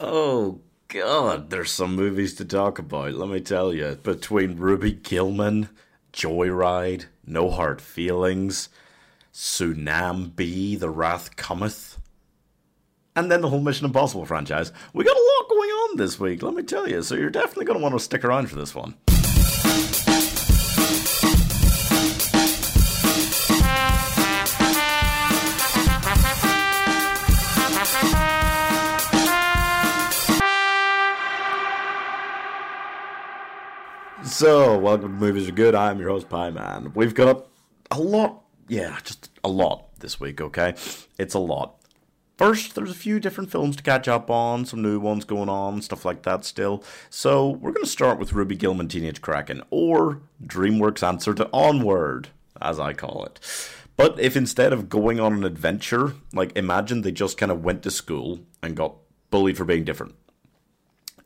Oh God, there's some movies to talk about. Let me tell you, between Ruby Gillman, Joyride, No Hard Feelings, Tsunambee The Wrath Cometh, and then the whole Mission Impossible franchise, we got a lot going on this week. Let me tell you. So you're definitely going to want to stick around for this one. So, welcome to Movies Are Good. I'm your host, Pieman. We've got a lot, yeah, just a lot this week, okay? It's a lot. First, there's a few different films to catch up on, some new ones going on, stuff like that still. So, we're going to start with Ruby Gillman Teenage Kraken, or DreamWorks' answer to Onward, as I call it. But if instead of going on an adventure, like imagine they just kind of went to school and got bullied for being different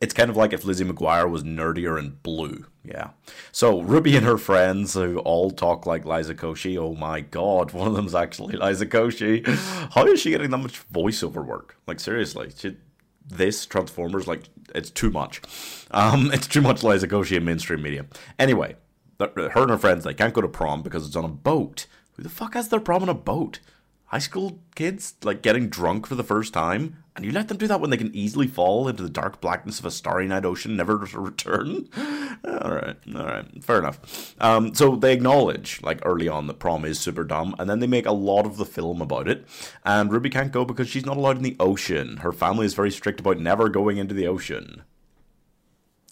it's kind of like if Lizzie McGuire was nerdier and blue. Yeah. So Ruby and her friends who all talk like Liza Koshy. Oh my god, one of them's actually Liza Koshy. How is she getting that much voiceover work? Like seriously, she, this Transformers like it's too much. Um, it's too much Liza Koshy in mainstream media. Anyway, her and her friends they can't go to prom because it's on a boat. Who the fuck has their prom on a boat? high school kids like getting drunk for the first time, and you let them do that when they can easily fall into the dark blackness of a starry night ocean, never to return. all right, all right, fair enough. Um, so they acknowledge like early on that prom is super dumb, and then they make a lot of the film about it. And Ruby can't go because she's not allowed in the ocean. Her family is very strict about never going into the ocean.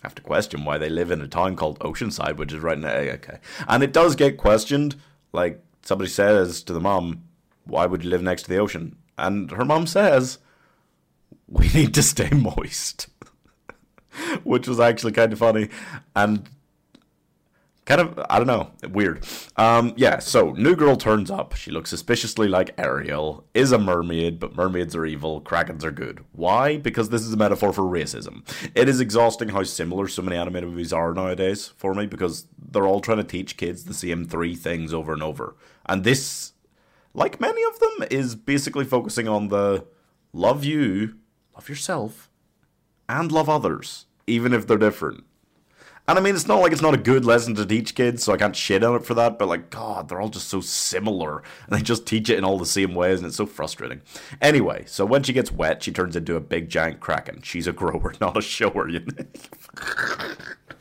I have to question why they live in a town called Oceanside, which is right in now. Okay, and it does get questioned. Like somebody says to the mom, why would you live next to the ocean? And her mom says, we need to stay moist. Which was actually kind of funny. And kind of, I don't know, weird. Um, yeah, so new girl turns up. She looks suspiciously like Ariel, is a mermaid, but mermaids are evil, krakens are good. Why? Because this is a metaphor for racism. It is exhausting how similar so many animated movies are nowadays for me because they're all trying to teach kids the same three things over and over. And this like many of them, is basically focusing on the love you, yourself, and love others, even if they're different. And I mean, it's not like it's not a good lesson to teach kids, so I can't shit on it for that, but like, God, they're all just so similar. And they just teach it in all the same ways, and it's so frustrating. Anyway, so when she gets wet, she turns into a big giant kraken. She's a grower, not a shower, you know?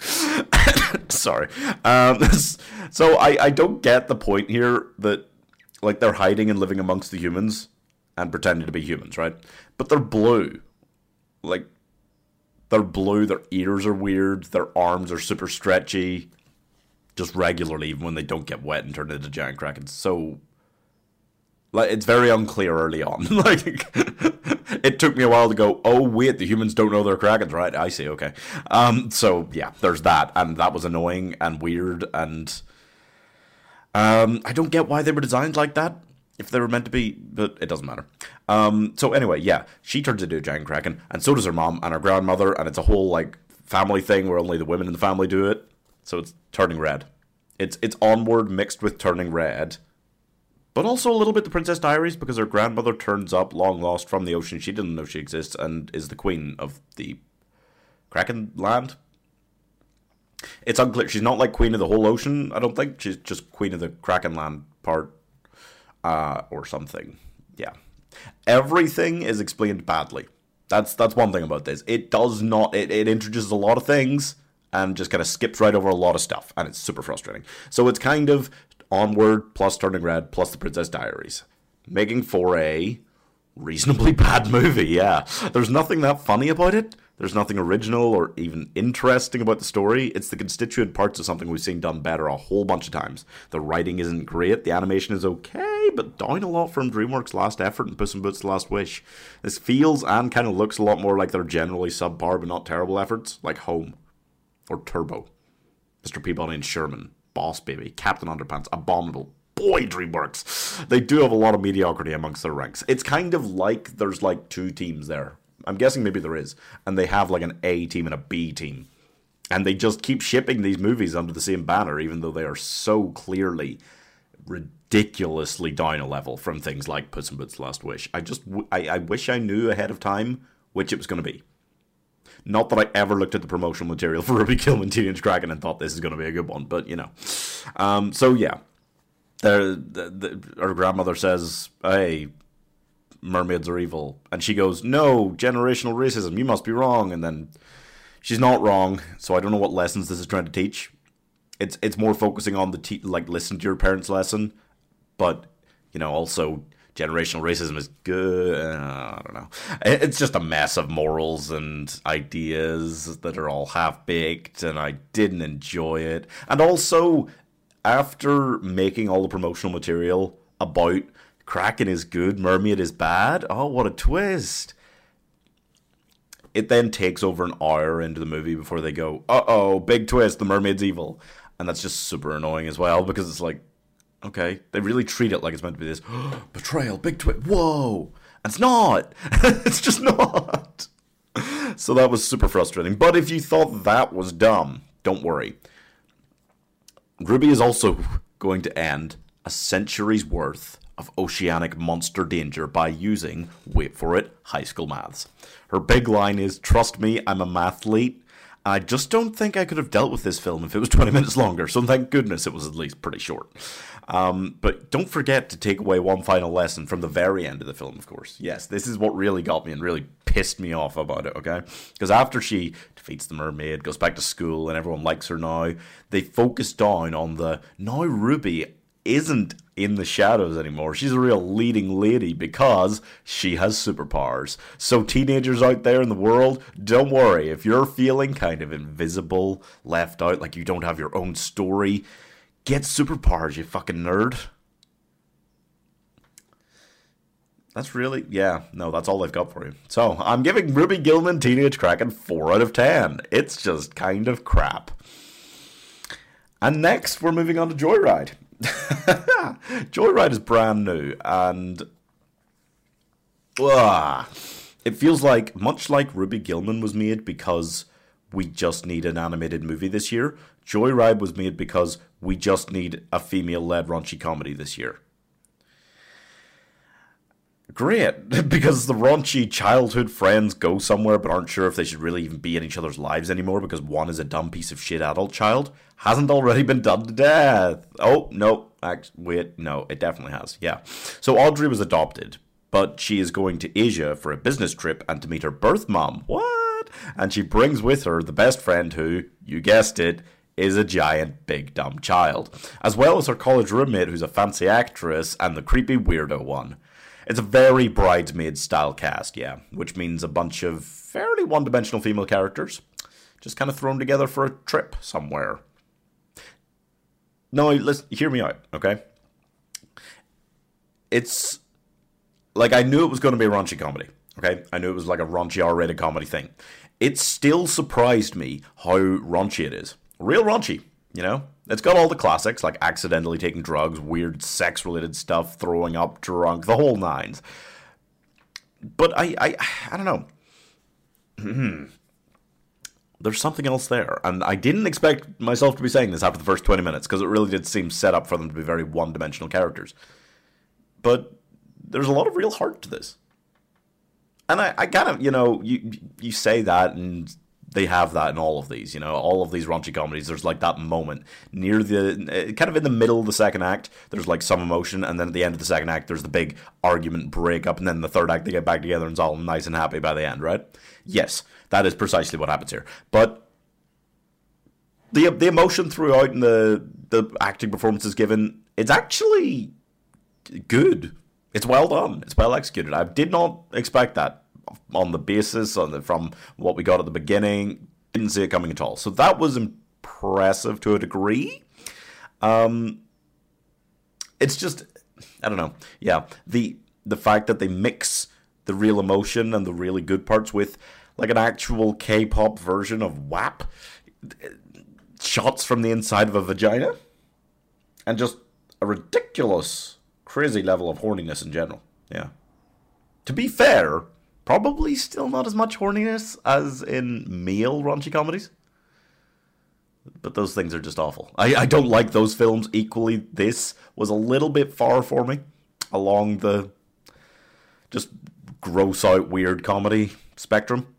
Sorry. Um, so I, I don't get the point here that like they're hiding and living amongst the humans and pretending to be humans, right? But they're blue. Like they're blue, their ears are weird, their arms are super stretchy, just regularly, even when they don't get wet and turn into giant krakens. So like it's very unclear early on. like it took me a while to go, oh wait, the humans don't know they're krakens, right? I see, okay. Um so yeah, there's that, and that was annoying and weird and um, I don't get why they were designed like that. If they were meant to be, but it doesn't matter. Um, so anyway, yeah, she turns into a giant kraken, and so does her mom and her grandmother, and it's a whole like family thing where only the women in the family do it. So it's turning red. It's it's onward mixed with turning red, but also a little bit the Princess Diaries because her grandmother turns up long lost from the ocean. She didn't know she exists and is the queen of the Kraken land. It's unclear. She's not like queen of the whole ocean. I don't think she's just queen of the kraken land part, uh, or something. Yeah, everything is explained badly. That's that's one thing about this. It does not. It, it introduces a lot of things and just kind of skips right over a lot of stuff, and it's super frustrating. So it's kind of onward plus turning red plus the Princess Diaries, making for a reasonably bad movie. Yeah, there's nothing that funny about it. There's nothing original or even interesting about the story. It's the constituent parts of something we've seen done better a whole bunch of times. The writing isn't great, the animation is okay, but down a lot from DreamWorks' last effort and Puss in Boots' Last Wish. This feels and kind of looks a lot more like their generally subpar but not terrible efforts, like Home or Turbo, Mr. Peabody and Sherman, Boss Baby, Captain Underpants, Abominable, boy, DreamWorks. They do have a lot of mediocrity amongst their ranks. It's kind of like there's like two teams there. I'm guessing maybe there is, and they have like an A team and a B team, and they just keep shipping these movies under the same banner, even though they are so clearly ridiculously down a level from things like Puss in Boots: Last Wish. I just I, I wish I knew ahead of time which it was going to be. Not that I ever looked at the promotional material for Ruby Gillman Teenage Kraken and thought this is going to be a good one, but you know. Um, so yeah, the, the, her grandmother says, "Hey, mermaids are evil," and she goes, "No, generational racism. You must be wrong." And then she's not wrong. So I don't know what lessons this is trying to teach. It's it's more focusing on the te- like listen to your parents lesson, but you know also generational racism is good. Uh, I don't know. It's just a mess of morals and ideas that are all half baked, and I didn't enjoy it. And also, after making all the promotional material about Kraken is good, Mermaid is bad, oh, what a twist! It then takes over an hour into the movie before they go, uh oh, big twist, the mermaid's evil. And that's just super annoying as well because it's like, okay, they really treat it like it's meant to be this betrayal, big twist, whoa. And it's not. it's just not. So that was super frustrating. But if you thought that was dumb, don't worry. Ruby is also going to end a century's worth of oceanic monster danger by using, wait for it, high school maths. Her big line is, Trust me, I'm a mathlete. I just don't think I could have dealt with this film if it was 20 minutes longer, so thank goodness it was at least pretty short. Um, but don't forget to take away one final lesson from the very end of the film, of course. Yes, this is what really got me and really pissed me off about it, okay? Because after she defeats the mermaid, goes back to school, and everyone likes her now, they focus down on the now Ruby isn't in the shadows anymore. She's a real leading lady because she has superpowers. So, teenagers out there in the world, don't worry. If you're feeling kind of invisible, left out, like you don't have your own story, get superpowers, you fucking nerd. That's really, yeah, no, that's all I've got for you. So, I'm giving Ruby Gillman Teenage Kraken 4 out of 10. It's just kind of crap. And next, we're moving on to Joyride. Joyride is brand new, and uh, it feels like much like Ruby Gillman was made because we just need an animated movie this year. Joyride was made because we just need a female-led raunchy comedy this year. Great, because the raunchy childhood friends go somewhere but aren't sure if they should really even be in each other's lives anymore because one is a dumb piece of shit adult child hasn't already been done to death. Oh, no, wait, no, it definitely has. Yeah. So Audrey was adopted, but she is going to Asia for a business trip and to meet her birth mom. What? And she brings with her the best friend who, you guessed it, is a giant, big, dumb child, as well as her college roommate who's a fancy actress and the creepy weirdo one. It's a very bridesmaid style cast, yeah, which means a bunch of fairly one dimensional female characters just kind of thrown together for a trip somewhere. No, let's hear me out, okay? It's like I knew it was going to be a raunchy comedy, okay? I knew it was like a raunchy R-rated comedy thing. It still surprised me how raunchy it is. Real raunchy, you know? It's got all the classics like accidentally taking drugs, weird sex related stuff, throwing up, drunk, the whole nines. But I, I, I don't know. Hmm. There's something else there, and I didn't expect myself to be saying this after the first 20 minutes because it really did seem set up for them to be very one-dimensional characters. But there's a lot of real heart to this, and I, I kind of, you know, you you say that and they have that in all of these. You know, all of these raunchy comedies. There's like that moment near the uh, kind of in the middle of the second act. There's like some emotion, and then at the end of the second act, there's the big argument breakup, and then the third act they get back together and it's all nice and happy by the end. Right? Yes, that is precisely what happens here. But the the emotion throughout and the the acting performances given, it's actually good. It's well done. It's well executed. I did not expect that on the basis on the, from what we got at the beginning. Didn't see it coming at all. So that was impressive to a degree. Um, it's just I don't know. Yeah, the the fact that they mix the real emotion and the really good parts with like an actual K-pop version of WAP, shots from the inside of a vagina, and just a ridiculous, crazy level of horniness in general. Yeah. To be fair, Probably still not as much horniness as in male raunchy comedies. But those things are just awful. I, I don't like those films equally. This was a little bit far for me along the just gross out weird comedy spectrum.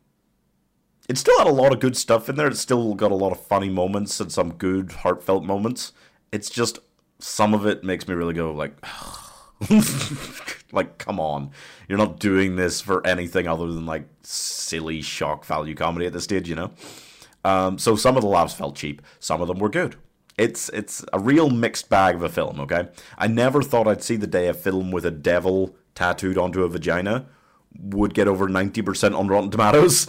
it still had a lot of good stuff in there. It still got a lot of funny moments and some good heartfelt moments. It's just some of it makes me really go like like come on. You're not doing this for anything other than like silly shock value comedy at this stage, you know? Um, so some of the laughs felt cheap, some of them were good. It's it's a real mixed bag of a film, okay? I never thought I'd see the day a film with a devil tattooed onto a vagina would get over 90% on Rotten Tomatoes.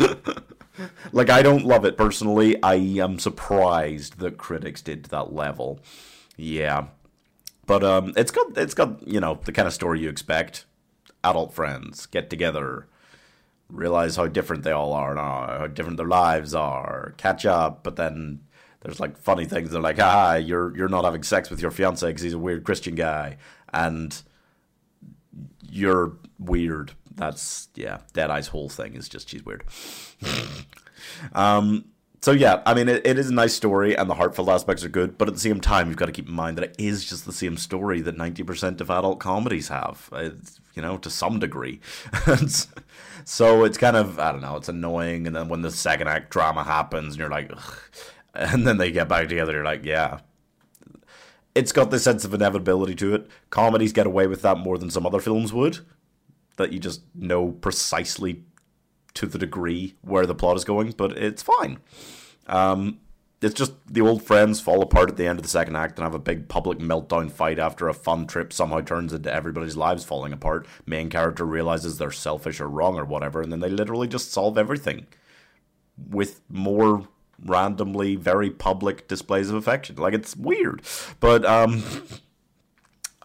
like I don't love it personally. I am surprised that critics did to that level. Yeah. But um it's got it's got, you know, the kind of story you expect. Adult friends get together, realize how different they all are now, how different their lives are, catch up, but then there's like funny things. They're like, ah, you're you're not having sex with your fiance because he's a weird Christian guy, and you're weird. That's yeah. Deadeye's whole thing is just she's weird. um. So yeah, I mean, it, it is a nice story, and the heartfelt aspects are good. But at the same time, you've got to keep in mind that it is just the same story that ninety percent of adult comedies have. It's, you know, to some degree. so it's kind of I don't know. It's annoying, and then when the second act drama happens, and you're like, Ugh. and then they get back together, you're like, yeah, it's got this sense of inevitability to it. Comedies get away with that more than some other films would. That you just know precisely to the degree where the plot is going, but it's fine. Um, it's just the old friends fall apart at the end of the second act and have a big public meltdown fight after a fun trip somehow turns into everybody's lives falling apart. Main character realizes they're selfish or wrong or whatever, and then they literally just solve everything with more randomly very public displays of affection. Like it's weird, but um,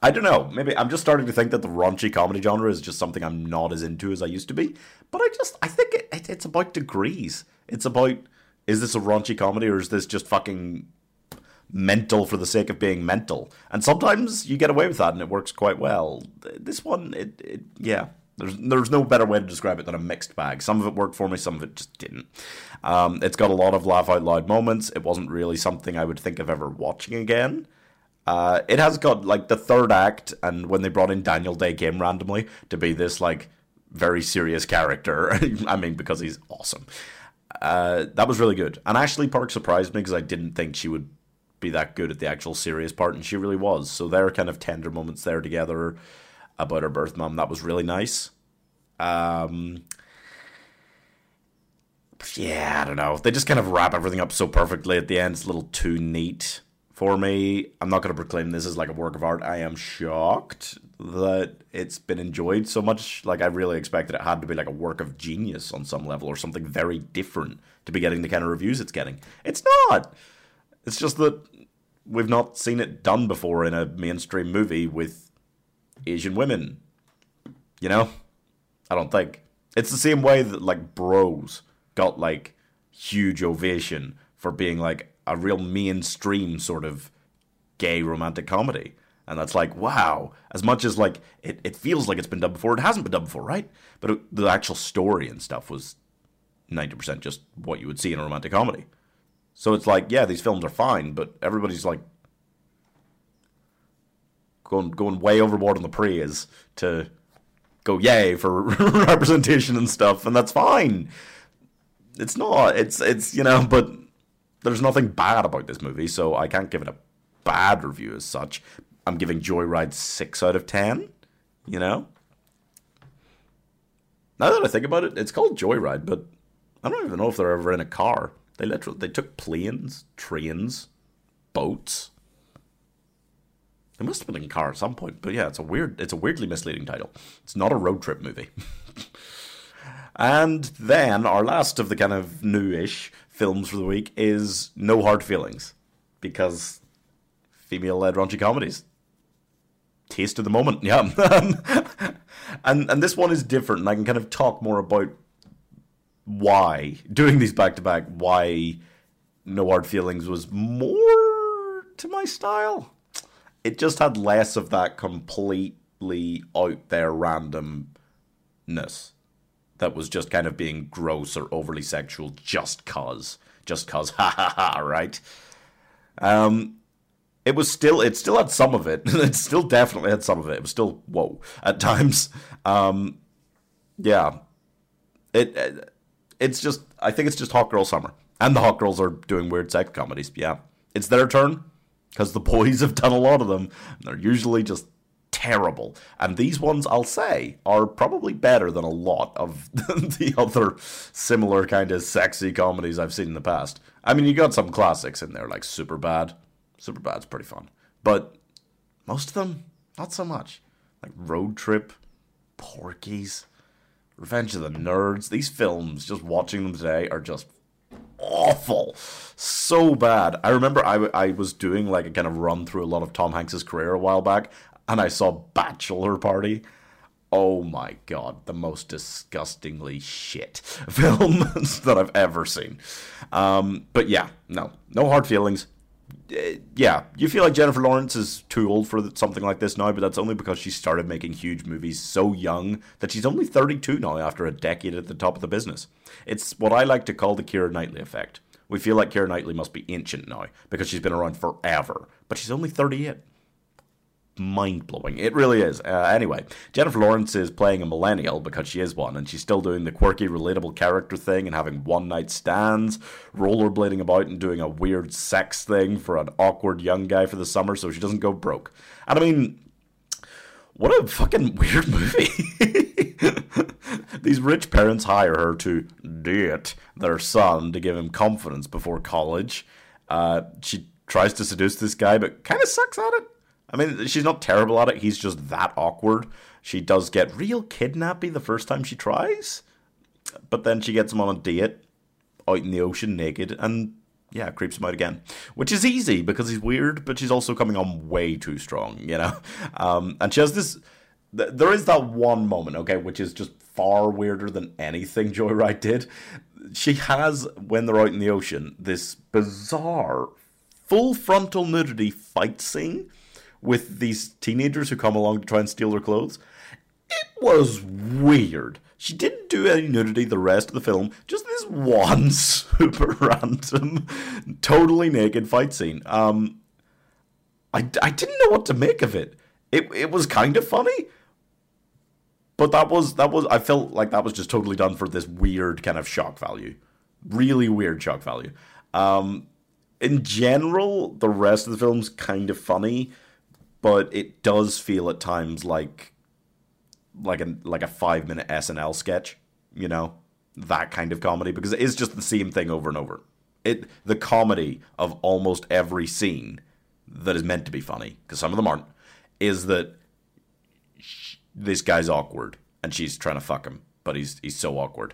I don't know. Maybe I'm just starting to think that the raunchy comedy genre is just something I'm not as into as I used to be. But I just I think it, it, it's about degrees. It's about is this a raunchy comedy or is this just fucking mental for the sake of being mental? And sometimes you get away with that and it works quite well. This one, it, it yeah. There's there's no better way to describe it than a mixed bag. Some of it worked for me, some of it just didn't. Um, it's got a lot of laugh out loud moments. It wasn't really something I would think of ever watching again. Uh, it has got like the third act, and when they brought in Daniel Dae Kim randomly to be this like very serious character, I mean because he's awesome. Uh, that was really good. And Ashley Park surprised me because I didn't think she would be that good at the actual serious part, and she really was. So there are kind of tender moments there together about her birth mom. That was really nice. Um, yeah, I don't know. They just kind of wrap everything up so perfectly at the end. It's a little too neat for me. I'm not going to proclaim this as like a work of art. I am shocked that it's been enjoyed so much. Like, I really expected it had to be like a work of genius on some level or something very different to be getting the kind of reviews it's getting. It's not. It's just that we've not seen it done before in a mainstream movie with Asian women. You know? I don't think. It's the same way that, like, Bros got like huge ovation for being like a real mainstream sort of gay romantic comedy. And that's like, wow. As much as like it, it feels like it's been done before, it hasn't been done before, right? But it, the actual story and stuff was 90% just what you would see in a romantic comedy. So it's like, yeah, these films are fine, but everybody's like going going way overboard on the praise to go yay for representation and stuff, and that's fine it's not. It's it's you know, but there's nothing bad about this movie, so I can't give it a bad review as such. I'm giving Joyride six out of ten. You know. Now that I think about it, it's called Joyride, but I don't even know if they're ever in a car. They literally they took planes, trains, boats. They must have been in a car at some point, but yeah, it's a weird, it's a weirdly misleading title. It's not a road trip movie. And then our last of the kind of newish films for the week is No Hard Feelings, because female-led raunchy comedies. Taste of the moment, yeah. and and this one is different, and I can kind of talk more about why doing these back to back. Why No Hard Feelings was more to my style. It just had less of that completely out there randomness that was just kind of being gross or overly sexual just cause. Just cause, ha ha ha, right? Um, it was still, it still had some of it. it still definitely had some of it. It was still, whoa, at times. Um, yeah. It, it it's just I think it's just Hot Girl Summer, and the Hot Girls are doing weird sex comedies. Yeah, it's their turn because the boys have done a lot of them. And they're usually just terrible, and these ones I'll say are probably better than a lot of the other similar kind of sexy comedies I've seen in the past. I mean, you got some classics in there like Super Bad. Super Bad's pretty fun, but most of them not so much. Like Road Trip, Porky's. Revenge of the Nerds. These films, just watching them today, are just awful. So bad. I remember I, I was doing like a kind of run through a lot of Tom Hanks's career a while back, and I saw Bachelor Party. Oh my god, the most disgustingly shit film that I've ever seen. Um, but yeah, no, no hard feelings. Uh, yeah, you feel like Jennifer Lawrence is too old for something like this now, but that's only because she started making huge movies so young that she's only 32 now after a decade at the top of the business. It's what I like to call the Keira Knightley effect. We feel like Keira Knightley must be ancient now because she's been around forever, but she's only 38 mind blowing. It really is. Uh, anyway, Jennifer Lawrence is playing a millennial because she is one, and she's still doing the quirky, relatable character thing and having one night stands, rollerblading about and doing a weird sex thing for an awkward young guy for the summer so she doesn't go broke. And I mean, what a fucking weird movie. These rich parents hire her to date their son to give him confidence before college. Uh, she tries to seduce this guy, but kind of sucks at it I mean, she's not terrible at it. He's just that awkward. She does get real kidnappy the first time she tries, but then she gets him on a date out in the ocean naked and yeah, creeps him out again, which is easy because he's weird, but she's also coming on way too strong, you know. Um, and she has this. Th- there is that one moment, okay, which is just far weirder than anything Joyride did. She has when they're out in the ocean this bizarre full frontal nudity fight scene with these teenagers who come along to try and steal their clothes. It was weird. She didn't do any nudity the rest of the film, just this one super random, totally naked fight scene. Um, I, I didn't know what to make of it. It it was kind of funny, but that was that was I felt like that was just totally done for this weird kind of shock value, really weird shock value. Um, in general, the rest of the film's kind of funny but it does feel at times like like a like a five minute SNL sketch, you know, that kind of comedy because it is just the same thing over and over. It the comedy of almost every scene that is meant to be funny because some of them aren't is that sh- this guy's awkward and she's trying to fuck him, but he's he's so awkward.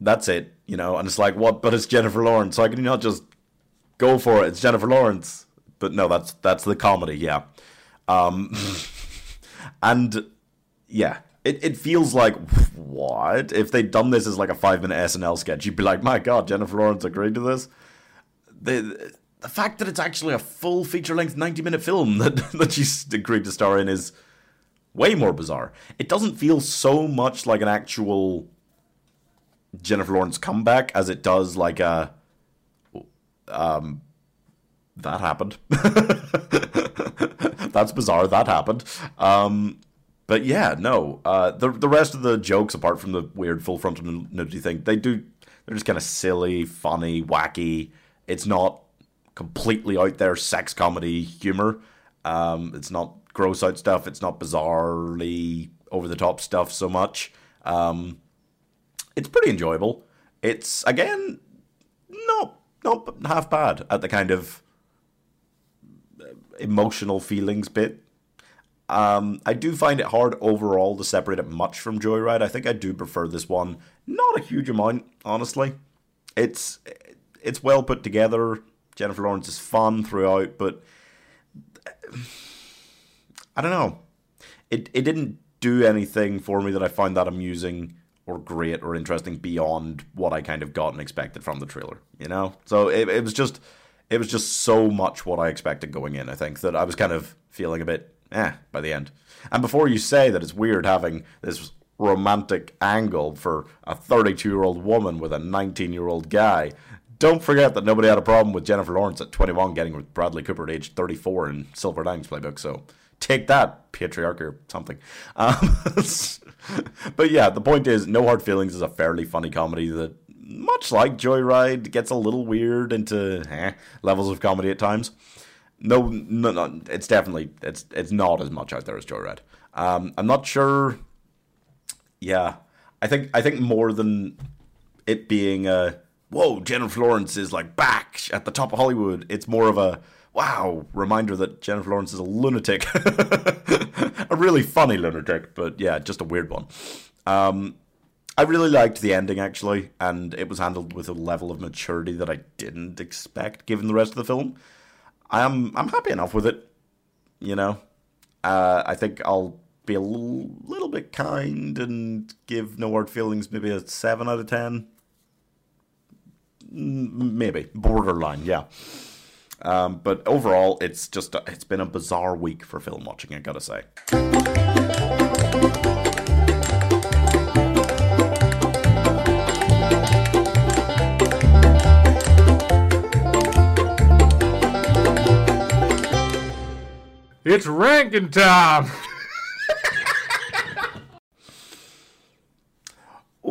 That's it, you know, and it's like what? But it's Jennifer Lawrence. So I can not just go for it? It's Jennifer Lawrence but no, that's that's the comedy, yeah. Um, and yeah, it, it feels like what if they'd done this as like a five minute SNL sketch? You'd be like, my god, Jennifer Lawrence agreed to this. The the fact that it's actually a full feature length ninety minute film that that she's agreed to star in is way more bizarre. It doesn't feel so much like an actual Jennifer Lawrence comeback as it does like a um that happened. That's bizarre. That happened. Um, but yeah, no. Uh, the the rest of the jokes, apart from the weird full frontal nudity thing, they do. They're just kind of silly, funny, wacky. It's not completely out there sex comedy humor. Um, it's not gross out stuff. It's not bizarrely over the top stuff so much. Um, it's pretty enjoyable. It's again not not half bad at the kind of emotional feelings bit. Um, I do find it hard overall to separate it much from Joyride. I think I do prefer this one, not a huge amount, honestly. It's it's well put together. Jennifer Lawrence is fun throughout, but I don't know. It it didn't do anything for me that I found that amusing or great or interesting beyond what I kind of got and expected from the trailer. You know, so it, it was just it was just so much what I expected going in, I think, that I was kind of feeling a bit eh by the end. And before you say that it's weird having this romantic angle for a 32 year old woman with a 19 year old guy, don't forget that nobody had a problem with Jennifer Lawrence at 21 getting with Bradley Cooper at age 34 in Silver Linings Playbook, so take that, patriarchy or something. Um, but yeah, the point is, No Hard Feelings is a fairly funny comedy that, much like Joyride, gets a little weird into eh, levels of comedy at times. No, no, no, it's definitely it's it's not as much out there as Joyride. Um, I'm not sure. Yeah, I think I think more than it being a whoa, Jennifer Lawrence is like back at the top of Hollywood. It's more of a wow reminder that Jennifer Lawrence is a lunatic, a really funny lunatic, but yeah, just a weird one. Um, I really liked the ending actually, and it was handled with a level of maturity that I didn't expect given the rest of the film. I'm I'm happy enough with it, you know. Uh, I think I'll be a little, bit kind and give No Hard Feelings maybe a seven out of ten. Maybe borderline, yeah. Um, but overall, it's just a, it's been a bizarre week for film watching. I gotta say. It's ranking time.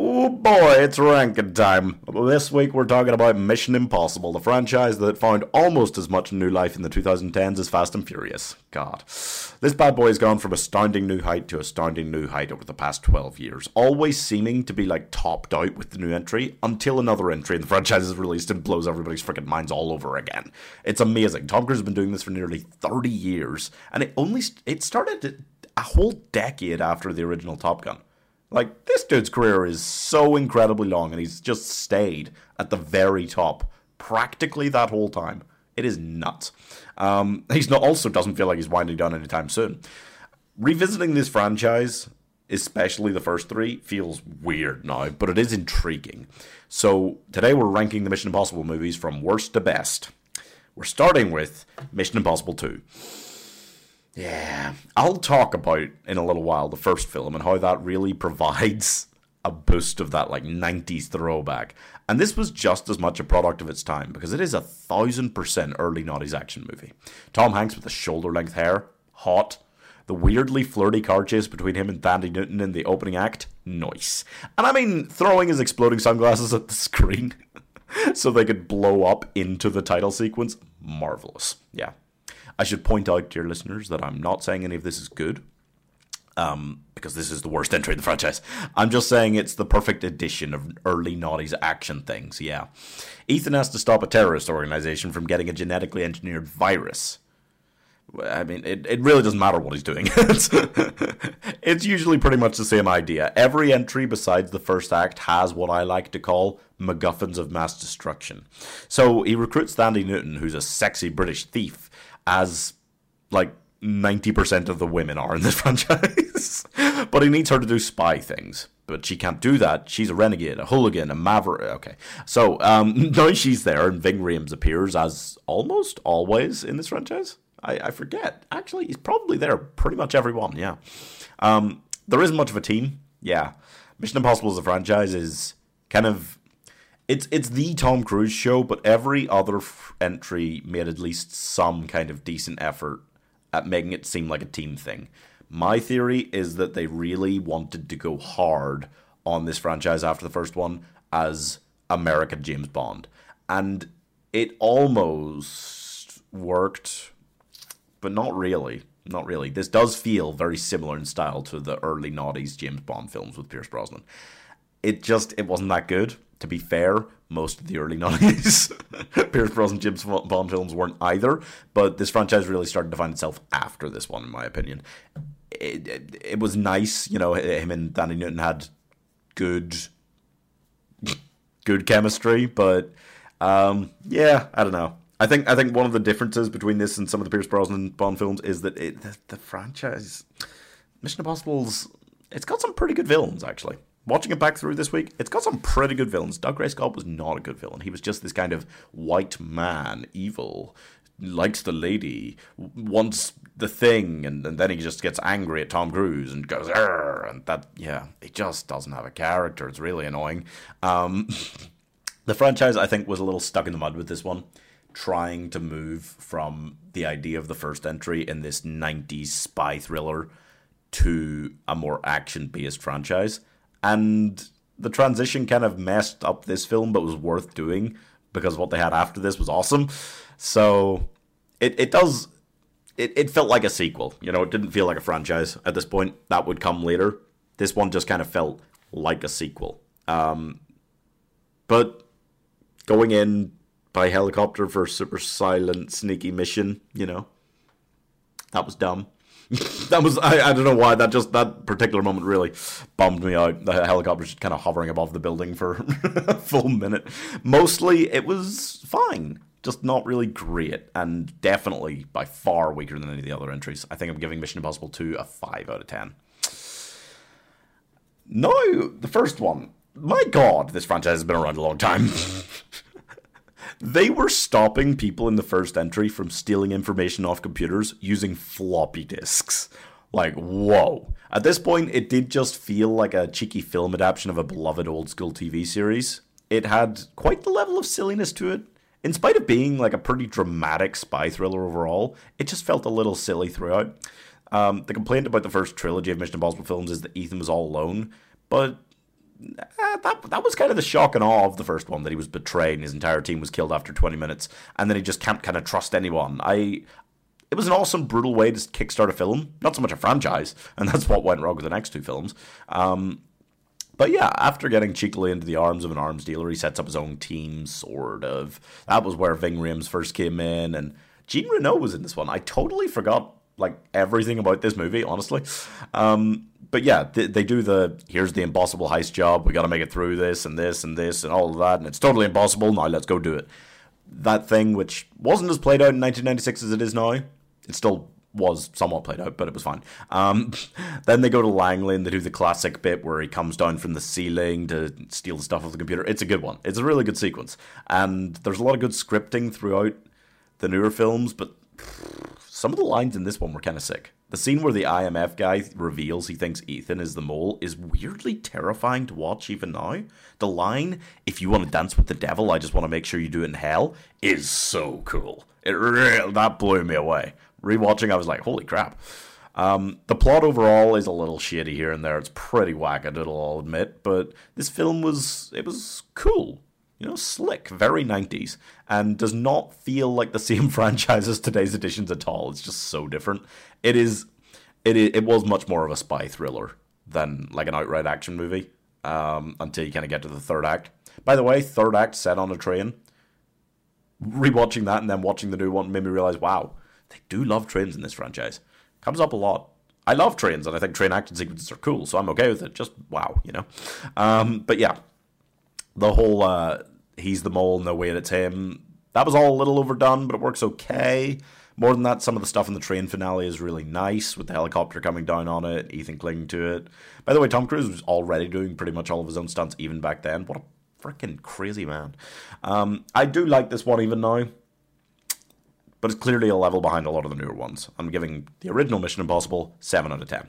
Oh boy, it's ranking time. This week we're talking about Mission Impossible, the franchise that found almost as much new life in the 2010s as Fast and Furious. God. This bad boy has gone from astounding new height to astounding new height over the past 12 years, always seeming to be like topped out with the new entry until another entry in the franchise is released and blows everybody's freaking minds all over again. It's amazing. Tom Cruise has been doing this for nearly 30 years, and it only it started a whole decade after the original Top Gun. Like, this dude's career is so incredibly long, and he's just stayed at the very top practically that whole time. It is nuts. Um, he's not also doesn't feel like he's winding down anytime soon. Revisiting this franchise, especially the first three, feels weird now, but it is intriguing. So today we're ranking the Mission Impossible movies from worst to best. We're starting with Mission Impossible 2. Yeah, I'll talk about in a little while the first film and how that really provides a boost of that like 90s throwback. And this was just as much a product of its time because it is a thousand percent early noughties action movie. Tom Hanks with the shoulder length hair, hot. The weirdly flirty car chase between him and Thandie Newton in the opening act, nice. And I mean, throwing his exploding sunglasses at the screen so they could blow up into the title sequence, marvelous. Yeah, I should point out, dear listeners, that I'm not saying any of this is good. Um, because this is the worst entry in the franchise. I'm just saying it's the perfect addition of early Naughty's action things, yeah. Ethan has to stop a terrorist organization from getting a genetically engineered virus. I mean, it, it really doesn't matter what he's doing. it's, it's usually pretty much the same idea. Every entry besides the first act has what I like to call MacGuffins of mass destruction. So he recruits Thandie Newton, who's a sexy British thief, as like 90% of the women are in this franchise. but he needs her to do spy things. But she can't do that. She's a renegade, a hooligan, a maverick. Okay. So um, now she's there, and Ving Rhames appears as almost always in this franchise. I, I forget. Actually, he's probably there pretty much every one, yeah. Um, there isn't much of a team. Yeah. Mission Impossible as a franchise is kind of it's it's the Tom Cruise show, but every other f- entry made at least some kind of decent effort at making it seem like a team thing. My theory is that they really wanted to go hard on this franchise after the first one as American James Bond, and it almost worked, but not really. Not really. This does feel very similar in style to the early noughties James Bond films with Pierce Brosnan. It just it wasn't that good to be fair, most of the early 90s Pierce Brosnan James Bond films weren't either, but this franchise really started to find itself after this one, in my opinion. It, it, it was nice, you know, him and Thandie Newton had good good chemistry, but um, yeah, I don't know. I think I think one of the differences between this and some of the Pierce Brosnan Bond films is that it, the, the franchise Mission Impossible's it's got some pretty good villains actually watching it back through this week, it's got some pretty good villains. Dougray Scott was not a good villain. He was just this kind of white man, evil, likes the lady, wants the thing, and, and then he just gets angry at Tom Cruise and goes, and that, yeah, he just doesn't have a character. It's really annoying. Um, the franchise, I think, was a little stuck in the mud with this one. trying to move from the idea of the first entry in this 90s spy thriller to a more action based franchise. And the transition kind of messed up this film, but was worth doing because what they had after this was awesome. So it, it does. It, it felt like a sequel. You know, it didn't feel like a franchise at this point. That would come later. This one just kind of felt like a sequel. Um, but going in by helicopter for a super silent, sneaky mission, you know, that was dumb. that was I, I don't know why that just that particular moment really bummed me out. The helicopter just kind of hovering above the building for a full minute. Mostly it was fine, just not really great, and definitely by far weaker than any of the other entries. I think I'm giving Mission Impossible 2 a five out of ten. No, the first one. My God, this franchise has been around a long time. They were stopping people in the first entry from stealing information off computers using floppy disks. Like, whoa. At this point, it did just feel like a cheeky film adaptation of a beloved old school TV series. It had quite the level of silliness to it. In spite of being like a pretty dramatic spy thriller overall, it just felt a little silly throughout. Um, the complaint about the first trilogy of Mission Impossible films is that Ethan was all alone, but uh, that that was kind of the shock and awe of the first one that he was betrayed and his entire team was killed after 20 minutes and then he just can't kind of trust anyone. I it was an awesome brutal way to kickstart a film, not so much a franchise, and that's what went wrong with the next two films. Um, but yeah, after getting cheekily into the arms of an arms dealer, he sets up his own team, sort of. That was where Ving Rhames first came in, and Jean Reno was in this one. I totally forgot like everything about this movie, honestly. Um, but yeah, they, they, do the here's the impossible heist job. We got to make it through this and this and this and all of that, and it's totally impossible. Now let's go do it. That thing, which wasn't as played out in 1996 as it is now, it still was somewhat played out, but it was fine. Um, then they go to Langley and they do the classic bit where he comes down from the ceiling to steal the stuff off the computer. It's a good one. It's a really good sequence, and there's a lot of good scripting throughout the newer films, but some of the lines in this one were kind of sick. The scene where the IMF guy reveals he thinks Ethan is the mole is weirdly terrifying to watch even now. The line, if you want to dance with the devil, I just want to make sure you do it in hell, is so cool. It really, that blew me away. Rewatching, I was like, holy crap. Um, the plot overall is a little shitty here and there. It's pretty wackadoodle, I'll admit, but this film was, it was cool you know, slick, very 90s, and does not feel like the same franchise as today's editions at all. It's just so different. It is, it it was much more of a spy thriller than like an outright action movie. Um, until you kind of get to the third act. By the way, third act set on a train. Rewatching that and then watching the new one made me realize, wow, they do love trains in this franchise. Comes up a lot. I love trains, and I think train action sequences are cool, so I'm okay with it. Just wow, you know. Um, but yeah, the whole uh, he's the mole, no way it's him. That was all a little overdone, but it works okay. More than that, some of the stuff in the train finale is really nice, with the helicopter coming down on it, Ethan clinging to it. By the way, Tom Cruise was already doing pretty much all of his own stunts even back then. What a freaking crazy man. Um, I do like this one even now, but it's clearly a level behind a lot of the newer ones. I'm giving the original Mission Impossible 7 out of 10.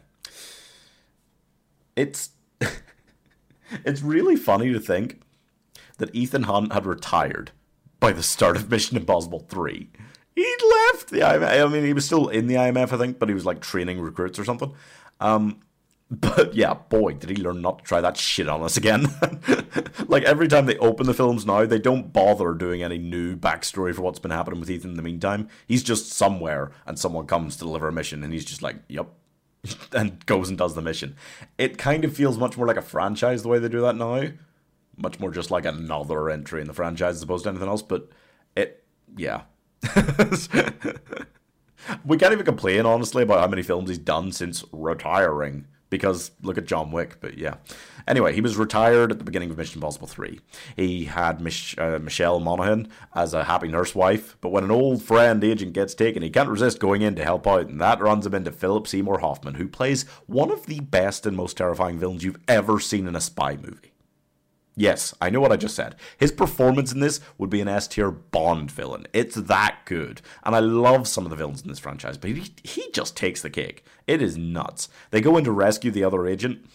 It's. it's really funny to think that Ethan Hunt had retired by the start of Mission Impossible 3. He'd left the IMF. I mean, he was still in the IMF, I think, but he was like training recruits or something. Um, but yeah, boy, did he learn not to try that shit on us again. like every time they open the films now, they don't bother doing any new backstory for what's been happening with Ethan in the meantime. He's just somewhere and someone comes to deliver a mission and he's just like, yep. and goes and does the mission. It kind of feels much more like a franchise the way they do that now much more just like another entry in the franchise as opposed to anything else. But it, yeah. we can't even complain, honestly, about how many films he's done since retiring. Because look at John Wick, but yeah. Anyway, he was retired at the beginning of Mission Impossible 3. He had Mich- uh, Michelle Monaghan as a happy nurse wife, but when an old friend agent gets taken, he can't resist going in to help out, and that runs him into Philip Seymour Hoffman, who plays one of the best and most terrifying villains you've ever seen in a spy movie. Yes, I know what I just said. His performance in this would be an S tier Bond villain. It's that good. And I love some of the villains in this franchise, but he, he just takes the cake. It is nuts. They go in to rescue the other agent,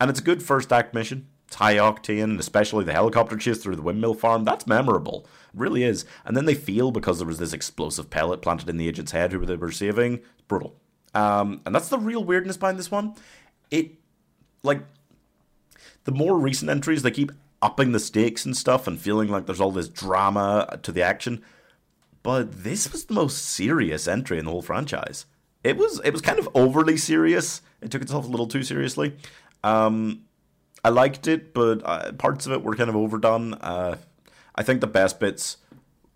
and it's a good first act mission. It's high octane, especially the helicopter chase through the windmill farm. That's memorable. It really is. And then they feel because there was this explosive pellet planted in the agent's head who they were saving. It's brutal. Um, and that's the real weirdness behind this one. It, like, the more recent entries, they keep upping the stakes and stuff and feeling like there's all this drama to the action. But this was the most serious entry in the whole franchise. It was it was kind of overly serious. It took itself a little too seriously. Um, I liked it, but uh, parts of it were kind of overdone. Uh, I think the best bits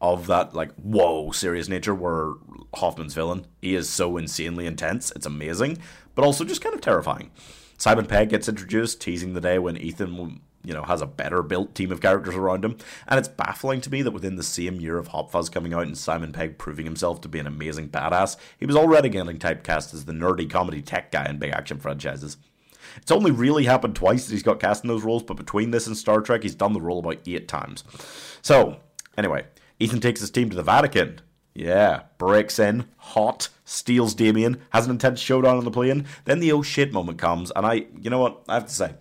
of that like whoa serious nature were Hoffman's villain. He is so insanely intense. It's amazing, but also just kind of terrifying. Simon Pegg gets introduced, teasing the day when Ethan you know, has a better built team of characters around him. And it's baffling to me that within the same year of Hot Fuzz coming out and Simon Pegg proving himself to be an amazing badass, he was already getting typecast as the nerdy comedy tech guy in big action franchises. It's only really happened twice that he's got cast in those roles, but between this and Star Trek, he's done the role about eight times. So, anyway, Ethan takes his team to the Vatican. Yeah, breaks in, hot, steals Damien, has an intense showdown on the plane. Then the oh shit moment comes, and I, you know what, I have to say,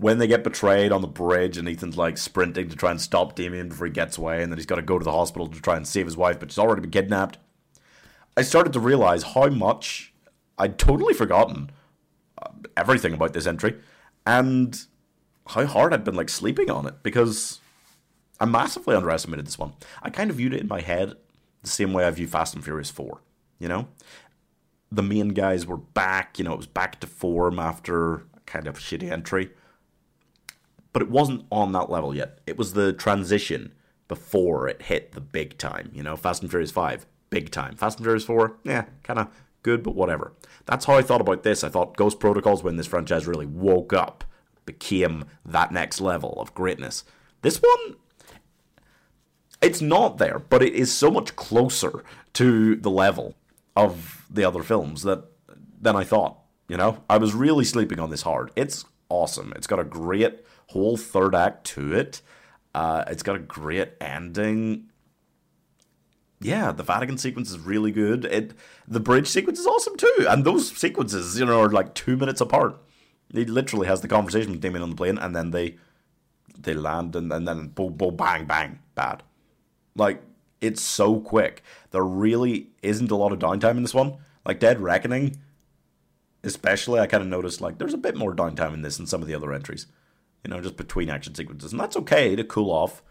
when they get betrayed on the bridge and Ethan's like sprinting to try and stop Damien before he gets away, and then he's got to go to the hospital to try and save his wife, but she's already been kidnapped. I started to realize how much I'd totally forgotten uh, everything about this entry and how hard I'd been like sleeping on it because I massively underestimated this one. I kind of viewed it in my head the same way I view Fast and Furious 4, you know? The main guys were back, you know, it was back to form after kind of shitty entry but it wasn't on that level yet. It was the transition before it hit the big time. You know, Fast and Furious 5, big time. Fast and Furious 4, yeah, kind of good, but whatever. That's how I thought about this. I thought Ghost Protocols, when this franchise really woke up, became that next level of greatness. This one, it's not there, but it is so much closer to the level of the other films that than I thought. You know, I was really sleeping on this hard. It's awesome. It's got a great whole third act to it. Uh, it's got a great ending. Yeah, the Vatican sequence is really good. It the bridge sequence is awesome too, and those sequences, you know, are like two minutes apart. He literally has the conversation with Damien on the plane, and then they they land, and, and then boom, boom, bang, bang, bad. Like it's so quick. There really isn't a lot of downtime in this one. Like Dead Reckoning, especially, I kind of noticed like there's a bit more downtime in this than some of the other entries you know, just between action sequences. And that's okay to cool off.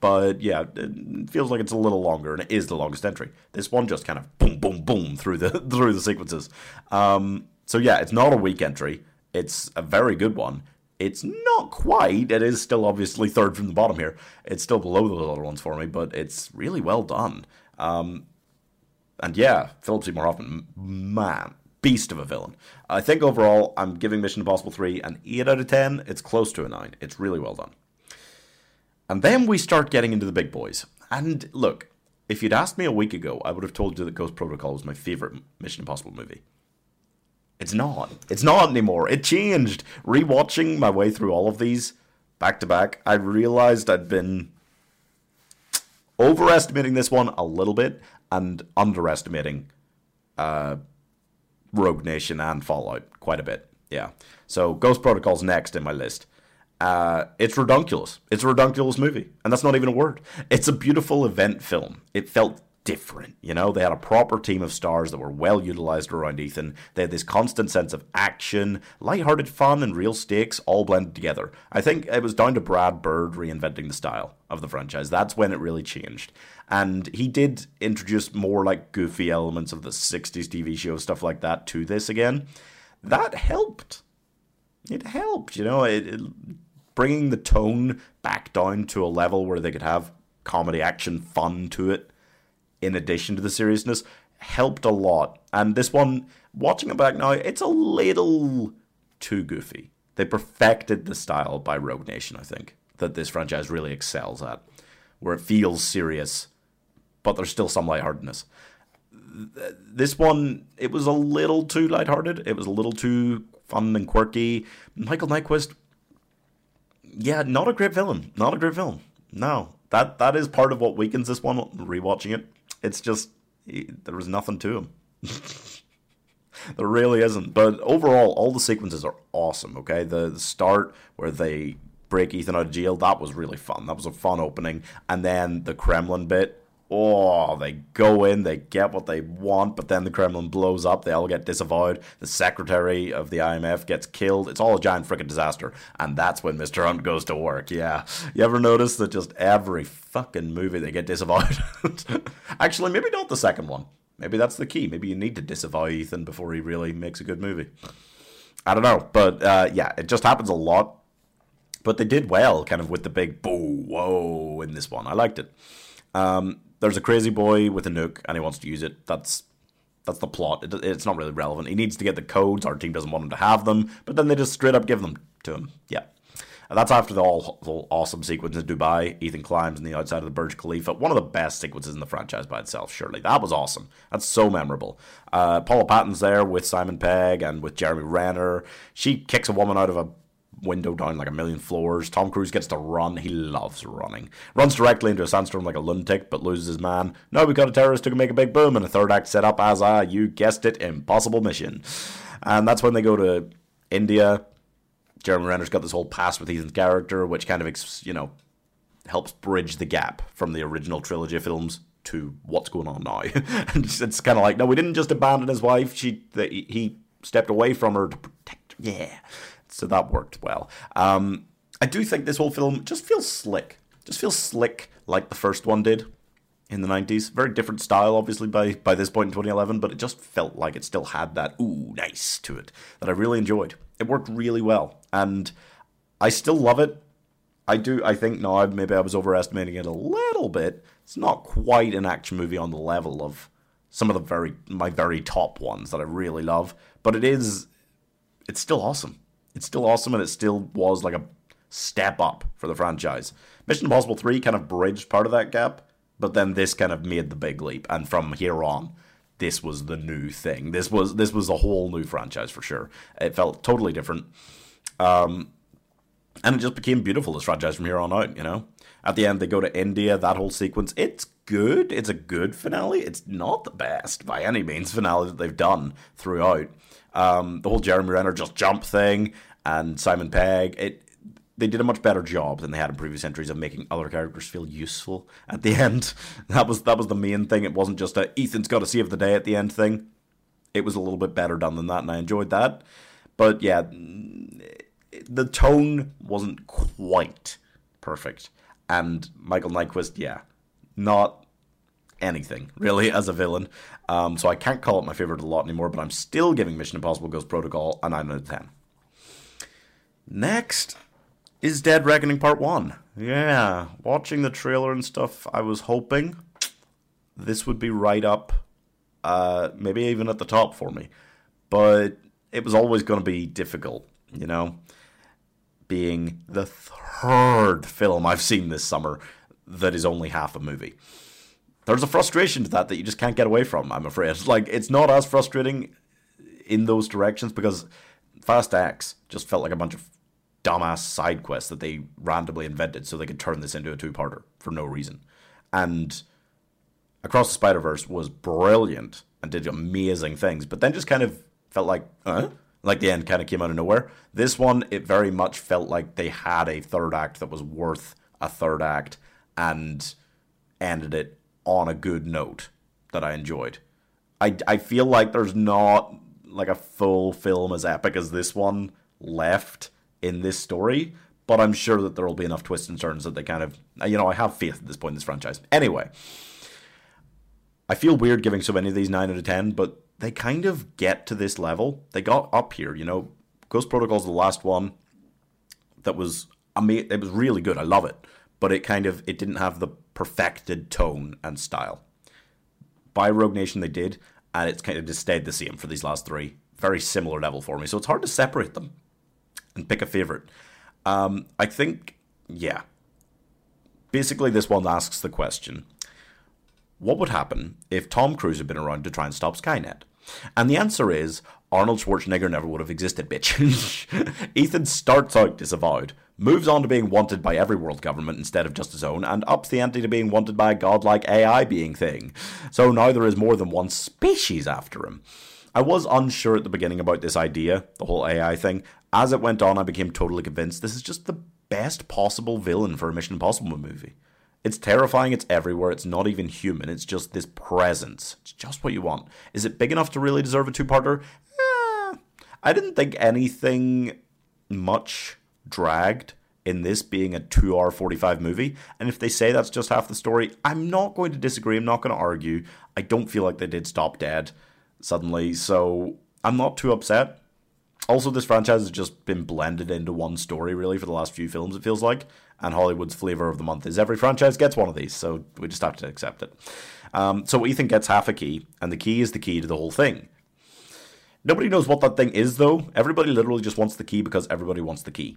But yeah, it feels like it's a little longer, and it is the longest entry. This one just kind of boom, boom, boom through the through the sequences. Um, so yeah, it's not a weak entry. It's a very good one. It's not quite. It is still obviously third from the bottom here. It's still below the other ones for me, but it's really well done. Um, and yeah, Philip Seymour Hoffman, man, beast of a villain. I think overall, I'm giving Mission Impossible 3 an 8 out of 10. It's close to a 9. It's really well done. And then we start getting into the big boys. And look, if you'd asked me a week ago, I would have told you that Ghost Protocol was my favorite Mission Impossible movie. It's not. It's not anymore. It changed. Rewatching my way through all of these back to back, I realized I'd been overestimating this one a little bit and underestimating uh, Rogue Nation and Fallout quite a bit. Yeah. So Ghost Protocol's next in my list. Uh, it's redunculous. It's a redunculous movie, and that's not even a word. It's a beautiful event film. It felt different. You know, they had a proper team of stars that were well utilized around Ethan. They had this constant sense of action, light-hearted fun, and real stakes all blended together. I think it was down to Brad Bird reinventing the style of the franchise. That's when it really changed. And he did introduce more like goofy elements of the 60s TV show, stuff like that, to this again. That helped. It helped, you know, it, it bringing the tone back down to a level where they could have comedy, action, fun to it in addition to the seriousness helped a lot. And this one, watching it back now, it's a little too goofy. They perfected the style by Rogue Nation, I think, that this franchise really excels at, where it feels serious, but there's still some lightheartedness. This one, it was a little too lighthearted. It was a little too fun and quirky. Michael Nyqvist, yeah, not a great villain. Not a great villain. No, that that is part of what weakens this one. Rewatching it, it's just there was nothing to him. there really isn't. But overall, all the sequences are awesome. Okay, the, the start where they break Ethan out of jail. That was really fun. That was a fun opening. And then the Kremlin bit. Oh, they go in, they get what they want, but then the Kremlin blows up. They all get disavowed. The secretary of the IMF gets killed. It's all a giant freaking disaster. And that's when Mr. Hunt goes to work. Yeah. You ever notice that just every fucking movie they get disavowed? Actually, maybe not the second one. Maybe that's the key. Maybe you need to disavow Ethan before he really makes a good movie. I don't know. But uh, yeah, it just happens a lot. But they did well, kind of with the big boo, whoa in this one. I liked it. Um, there's a crazy boy with a nuke and he wants to use it. That's that's the plot. It, it's not really relevant. He needs to get the codes. Our team doesn't want him to have them, but then they just straight up give them to him. Yeah. And that's after the all, awesome sequence in Dubai. Ethan climbs on the outside of the Burj Khalifa. One of the best sequences in the franchise by itself, surely. That was awesome. That's so memorable. Uh, Paula Patton's there with Simon Pegg and with Jeremy Renner. She kicks a woman out of a window down like a million floors. Tom Cruise gets to run. He loves running. Runs directly into a sandstorm like a lunatic, but loses his man. Now we've got a terrorist who can make a big boom, and a third act set up as a, you guessed it, impossible mission. And that's when they go to India. Jeremy Renner's got this whole past with Ethan's character, which kind of, you know, helps bridge the gap from the original trilogy films to what's going on now. and it's kind of like, no, we didn't just abandon his wife. She, the, he stepped away from her to protect her. Yeah so that worked well. Um, I do think this whole film just feels slick. Just feels slick like the first one did in the 90s. Very different style, obviously, by, by this point in 2011, but it just felt like it still had that, ooh, nice to it that I really enjoyed. It worked really well. And I still love it. I do, I think now maybe I was overestimating it a little bit. It's not quite an action movie on the level of some of the very, my very top ones that I really love, but it is, it's still awesome it's still awesome and it still was like a step up for the franchise. Mission Impossible 3 kind of bridged part of that gap, but then this kind of made the big leap and from here on this was the new thing. This was this was a whole new franchise for sure. It felt totally different. Um, and it just became beautiful this franchise from here on out, you know. At the end they go to India, that whole sequence, it's good. It's a good finale. It's not the best by any means finale that they've done throughout. Um, the whole Jeremy Renner just jump thing and Simon Pegg, it they did a much better job than they had in previous entries of making other characters feel useful at the end. That was that was the main thing. It wasn't just a Ethan's got to save the day at the end thing. It was a little bit better done than that, and I enjoyed that. But yeah, the tone wasn't quite perfect. And Michael Nyqvist, yeah, not anything really as a villain. Um, so I can't call it my favorite a lot anymore, but I'm still giving Mission Impossible Ghost Protocol a 9 out of 10. Next is Dead Reckoning Part 1. Yeah, watching the trailer and stuff, I was hoping this would be right up, uh, maybe even at the top for me. But it was always going to be difficult, you know? Being the third film I've seen this summer that is only half a movie. There's a frustration to that that you just can't get away from, I'm afraid. Like, it's not as frustrating in those directions because Fast X just felt like a bunch of dumbass side quests that they randomly invented so they could turn this into a two-parter for no reason. And Across the Spider Verse was brilliant and did amazing things, but then just kind of felt like? Like the end kind of came out of nowhere. This one, it very much felt like they had a third act that was worth a third act and ended it on a good note that I enjoyed. I, I feel like there's not like a full film as epic as this one left in this story, but I'm sure that there will be enough twists and turns that they kind of, you know, I have faith at this point in this franchise. Anyway, I feel weird giving so many of these 9 out of 10, but they kind of get to this level. They got up here, you know. Ghost Protocol's the last one that was ama- it was really good. I love it, but it kind of it didn't have the perfected tone and style. By Rogue Nation they did, and it's kind of just stayed the same for these last three. Very similar level for me, so it's hard to separate them and pick a favorite. Um, I think, yeah. Basically, this one asks the question what would happen if Tom Cruise had been around to try and stop Skynet? And the answer is Arnold Schwarzenegger never would have existed, bitch. Ethan starts out disavowed, moves on to being wanted by every world government instead of just his own, and ups the ante to being wanted by a godlike AI being thing. So now there is more than one species after him. I was unsure at the beginning about this idea, the whole AI thing, as it went on, I became totally convinced this is just the best possible villain for a Mission Impossible movie. It's terrifying, it's everywhere, it's not even human, it's just this presence. It's just what you want. Is it big enough to really deserve a two parter? I didn't think anything much dragged in this being a 2 hour 45 movie. And if they say that's just half the story, I'm not going to disagree. I'm not going to argue. I don't feel like they did stop dead suddenly. So I'm not too upset. Also, this franchise has just been blended into one story, really, for the last few films, it feels like. And Hollywood's flavor of the month is every franchise gets one of these, so we just have to accept it. Um, so Ethan gets half a key, and the key is the key to the whole thing. Nobody knows what that thing is, though. Everybody literally just wants the key because everybody wants the key.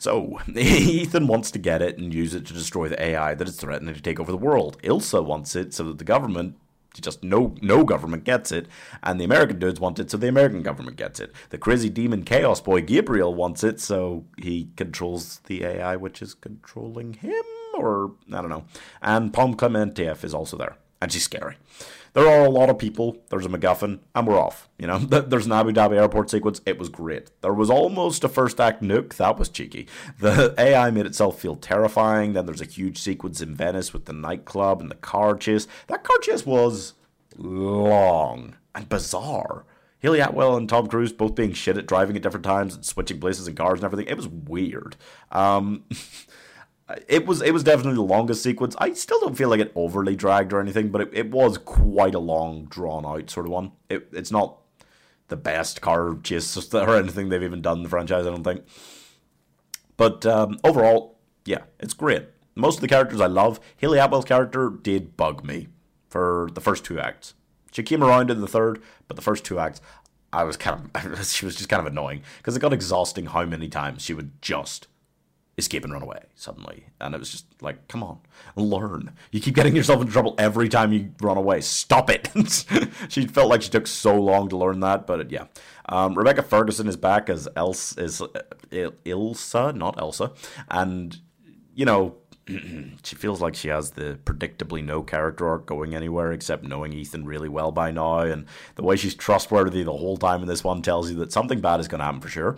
So, Ethan wants to get it and use it to destroy the AI that is threatening to take over the world. Ilsa wants it so that the government just no no government gets it, and the American dudes want it, so the American government gets it. The crazy demon chaos boy Gabriel wants it, so he controls the AI which is controlling him, or I don't know. And Pom Klementieff is also there, and she's scary there are a lot of people. There's a MacGuffin, and we're off. You know, there's an Abu Dhabi airport sequence. It was great. There was almost a first act nuke. That was cheeky. The AI made itself feel terrifying. Then there's a huge sequence in Venice with the nightclub and the car chase. That car chase was long and bizarre. Hayley Atwell and Tom Cruise both being shit at driving at different times and switching places in cars and everything. It was weird. Um, it was it was definitely the longest sequence. I still don't feel like it overly dragged or anything, but it, it was quite a long, drawn out sort of one. It, it's not the best car chase or anything they've even done in the franchise, I don't think. But um, overall, yeah, it's great. Most of the characters I love. Hayley Atwell's character did bug me for the first two acts. She came around in the third, but the first two acts, I was kind of she was just kind of annoying because it got exhausting how many times she would just escape and run away suddenly. And it was just like, come on, learn. You keep getting yourself into trouble every time you run away. Stop it. she felt like she took so long to learn that, but yeah. Um, Rebecca Ferguson is back as Elsa, is uh, Ilsa, not Elsa. And, you know, she feels like she has the predictably no character arc going anywhere except knowing Ethan really well by now. And the way she's trustworthy the whole time in this one tells you that something bad is going to happen for sure.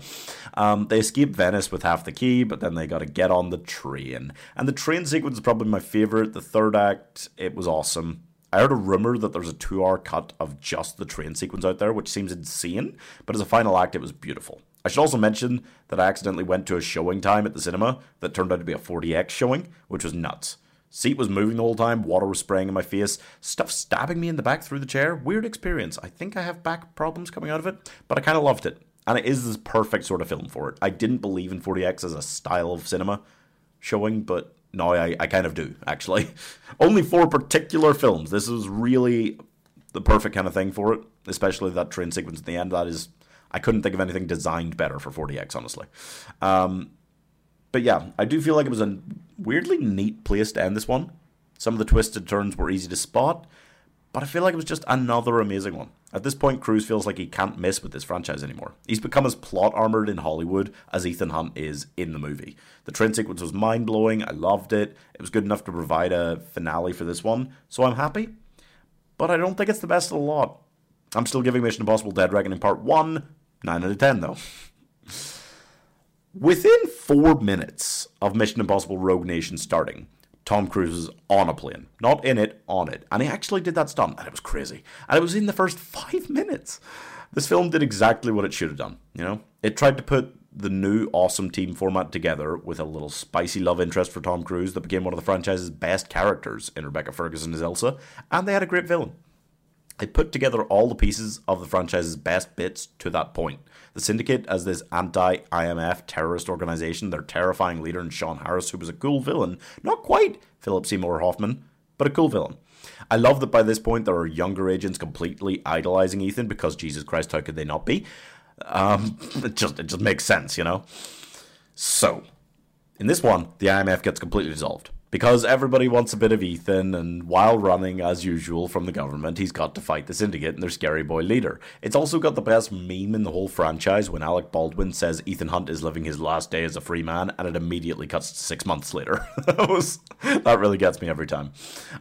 Um, they escape Venice with half the key, but then they got to get on the train. And the train sequence is probably my favorite. The third act, it was awesome. I heard a rumor that there's a two hour cut of just the train sequence out there, which seems insane, but as a final act, it was beautiful. I should also mention that I accidentally went to a showing time at the cinema that turned out to be a 4DX showing, which was nuts. Seat was moving the whole time, water was spraying in my face, stuff stabbing me in the back through the chair. Weird experience. I think I have back problems coming out of it, but I kind of loved it. And it is the perfect sort of film for it. I didn't believe in 4DX as a style of cinema showing, but now I, I kind of do, actually. Only for particular films. This is really the perfect kind of thing for it, especially that train sequence at the end. That is I couldn't think of anything designed better for 4DX, honestly. Um, but yeah, I do feel like it was a weirdly neat place to end this one. Some of the twisted turns were easy to spot, but I feel like it was just another amazing one. At this point, Cruise feels like he can't miss with this franchise anymore. He's become as plot armored in Hollywood as Ethan Hunt is in the movie. The train sequence was mind blowing. I loved it. It was good enough to provide a finale for this one, so I'm happy. But I don't think it's the best of the lot. I'm still giving Mission Impossible Dead Reckoning Part 1 9 out of 10, though. Within four minutes of Mission Impossible Rogue Nation starting, Tom Cruise was on a plane. Not in it, on it. And he actually did that stunt, and it was crazy. And it was in the first five minutes. This film did exactly what it should have done, you know? It tried to put the new awesome team format together with a little spicy love interest for Tom Cruise that became one of the franchise's best characters in Rebecca Ferguson as Elsa, and they had a great villain. They put together all the pieces of the franchise's best bits to that point. The Syndicate as this anti IMF terrorist organization, their terrifying leader in Sean Harris, who was a cool villain. Not quite Philip Seymour Hoffman, but a cool villain. I love that by this point there are younger agents completely idolizing Ethan because Jesus Christ, how could they not be? Um, it just it just makes sense, you know. So, in this one, the IMF gets completely dissolved because everybody wants a bit of Ethan, and while running as usual from the government, he's got to fight the syndicate and their scary boy leader. It's also got the best meme in the whole franchise when Alec Baldwin says Ethan Hunt is living his last day as a free man, and it immediately cuts to six months later. that, was, that really gets me every time.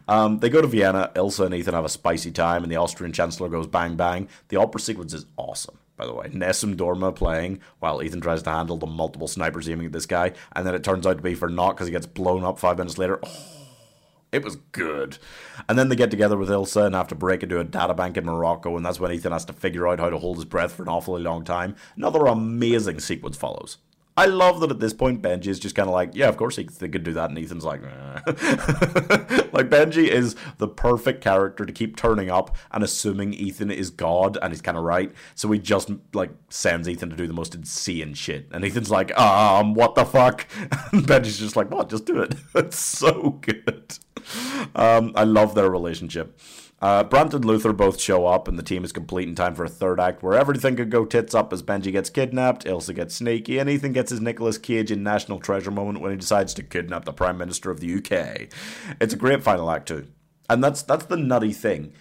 Um, they go to Vienna, Ilsa and Ethan have a spicy time, and the Austrian Chancellor goes bang bang. The opera sequence is awesome. By the way. Nessun Dorma playing while Ethan tries to handle the multiple snipers aiming at this guy, and then it turns out to be for naught because he gets blown up five minutes later. Oh, it was good. And then they get together with Ilsa and have to break into a data bank in Morocco, and that's when Ethan has to figure out how to hold his breath for an awfully long time. Another amazing sequence follows. I love that at this point Benji is just kind of like, yeah, of course he, they could do that, and Ethan's like, like Benji is the perfect character to keep turning up and assuming Ethan is God, and he's kind of right. So he just like sends Ethan to do the most insane shit, and Ethan's like, um, what the fuck? And Benji's just like, what? Just do it. It's so good. Um, I love their relationship. Uh, Brandt and Luther both show up, and the team is complete in time for a third act where everything could go tits up as Benji gets kidnapped, Ilsa gets sneaky, and Ethan gets his Nicolas Cage in National Treasure moment when he decides to kidnap the Prime Minister of the UK. It's a great final act too, and that's that's the nutty thing.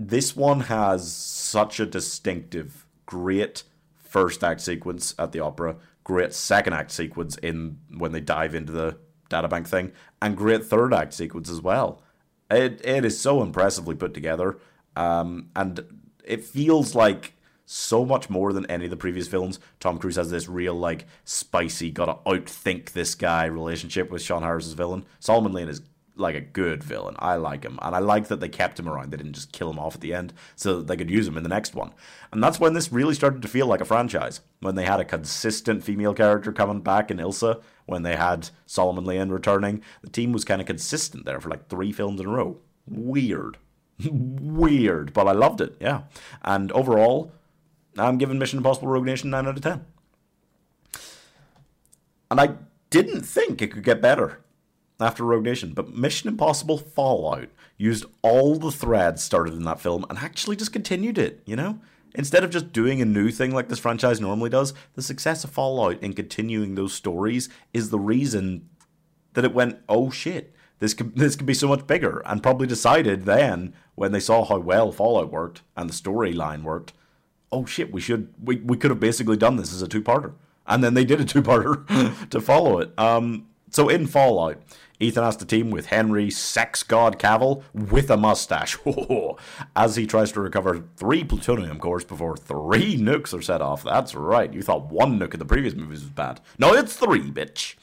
This one has such a distinctive, great first act sequence at the opera, great second act sequence in when they dive into the databank thing, and great third act sequence as well. It it is so impressively put together, um, and it feels like so much more than any of the previous films. Tom Cruise has this real like spicy, gotta outthink this guy relationship with Sean Harris's villain. Solomon Lane is like a good villain. I like him, and I like that they kept him around. They didn't just kill him off at the end, so that they could use him in the next one. And that's when this really started to feel like a franchise. When they had a consistent female character coming back in Ilsa, when they had Solomon Lane returning, the team was kind of consistent there for like three films in a row. Weird, weird, but I loved it. Yeah, and overall, I'm giving Mission Impossible: Rogue Nation nine out of ten. And I didn't think it could get better after Rogue Nation, but Mission Impossible Fallout used all the threads started in that film and actually just continued it, you know? Instead of just doing a new thing like this franchise normally does, the success of Fallout in continuing those stories is the reason that it went, oh shit, this could this could be so much bigger, and probably decided then when they saw how well Fallout worked and the storyline worked, oh shit, we should we, we could have basically done this as a two parter. And then they did a two parter to follow it. Um so in Fallout, Ethan has to team with Henry Sex God Cavill with a mustache as he tries to recover three plutonium cores before three nukes are set off. That's right, you thought one nuke in the previous movies was bad. No, it's three, bitch.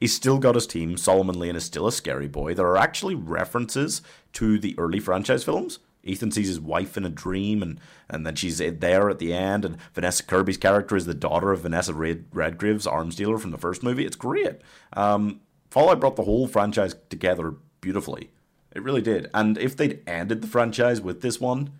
He's still got his team. Solomon Lane is still a scary boy. There are actually references to the early franchise films. Ethan sees his wife in a dream, and, and then she's there at the end. And Vanessa Kirby's character is the daughter of Vanessa Red- Redgrave's arms dealer from the first movie. It's great. Um, Fallout brought the whole franchise together beautifully. It really did. And if they'd ended the franchise with this one,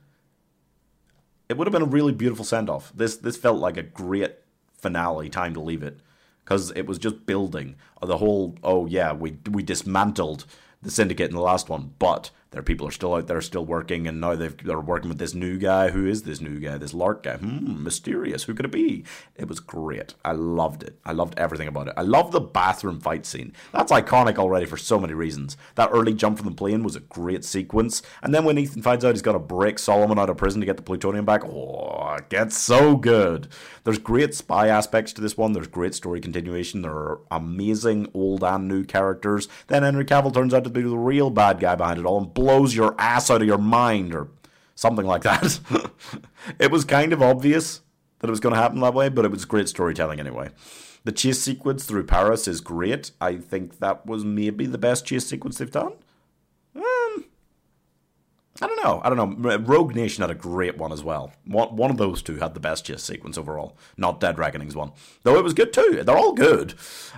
it would have been a really beautiful send off. This this felt like a great finale, time to leave it. Because it was just building the whole oh yeah, we we dismantled the syndicate in the last one, but their people are still out there, still working, and now they've, they're working with this new guy. Who is this new guy? This Lark guy? Hmm, mysterious. Who could it be? It was great. I loved it. I loved everything about it. I love the bathroom fight scene. That's iconic already for so many reasons. That early jump from the plane was a great sequence, and then when Ethan finds out he's got to break Solomon out of prison to get the plutonium back, oh, it gets so good. There's great spy aspects to this one. There's great story continuation. There are amazing old and new characters. Then Henry Cavill turns out to be the real bad guy behind it all and blows your ass out of your mind or something like that. it was kind of obvious that it was going to happen that way, but it was great storytelling anyway. The chase sequence through Paris is great. I think that was maybe the best chase sequence they've done. Um, I don't know. I don't know. Rogue Nation had a great one as well. One, one of those two had the best chase sequence overall, not Dead Reckoning's one. Though it was good too. They're all good.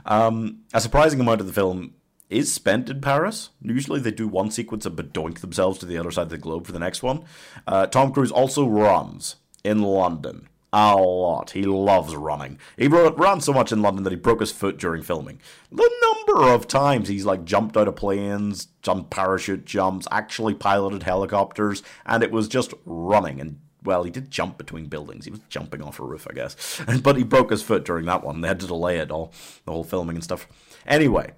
Um, a surprising amount of the film is spent in Paris. Usually they do one sequence and bedoink themselves to the other side of the globe for the next one. Uh, Tom Cruise also runs in London a lot. He loves running. He ran so much in London that he broke his foot during filming. The number of times he's like jumped out of planes, done parachute jumps, actually piloted helicopters, and it was just running and well, he did jump between buildings. He was jumping off a roof, I guess. But he broke his foot during that one. They had to delay it all, the whole filming and stuff. Anyway,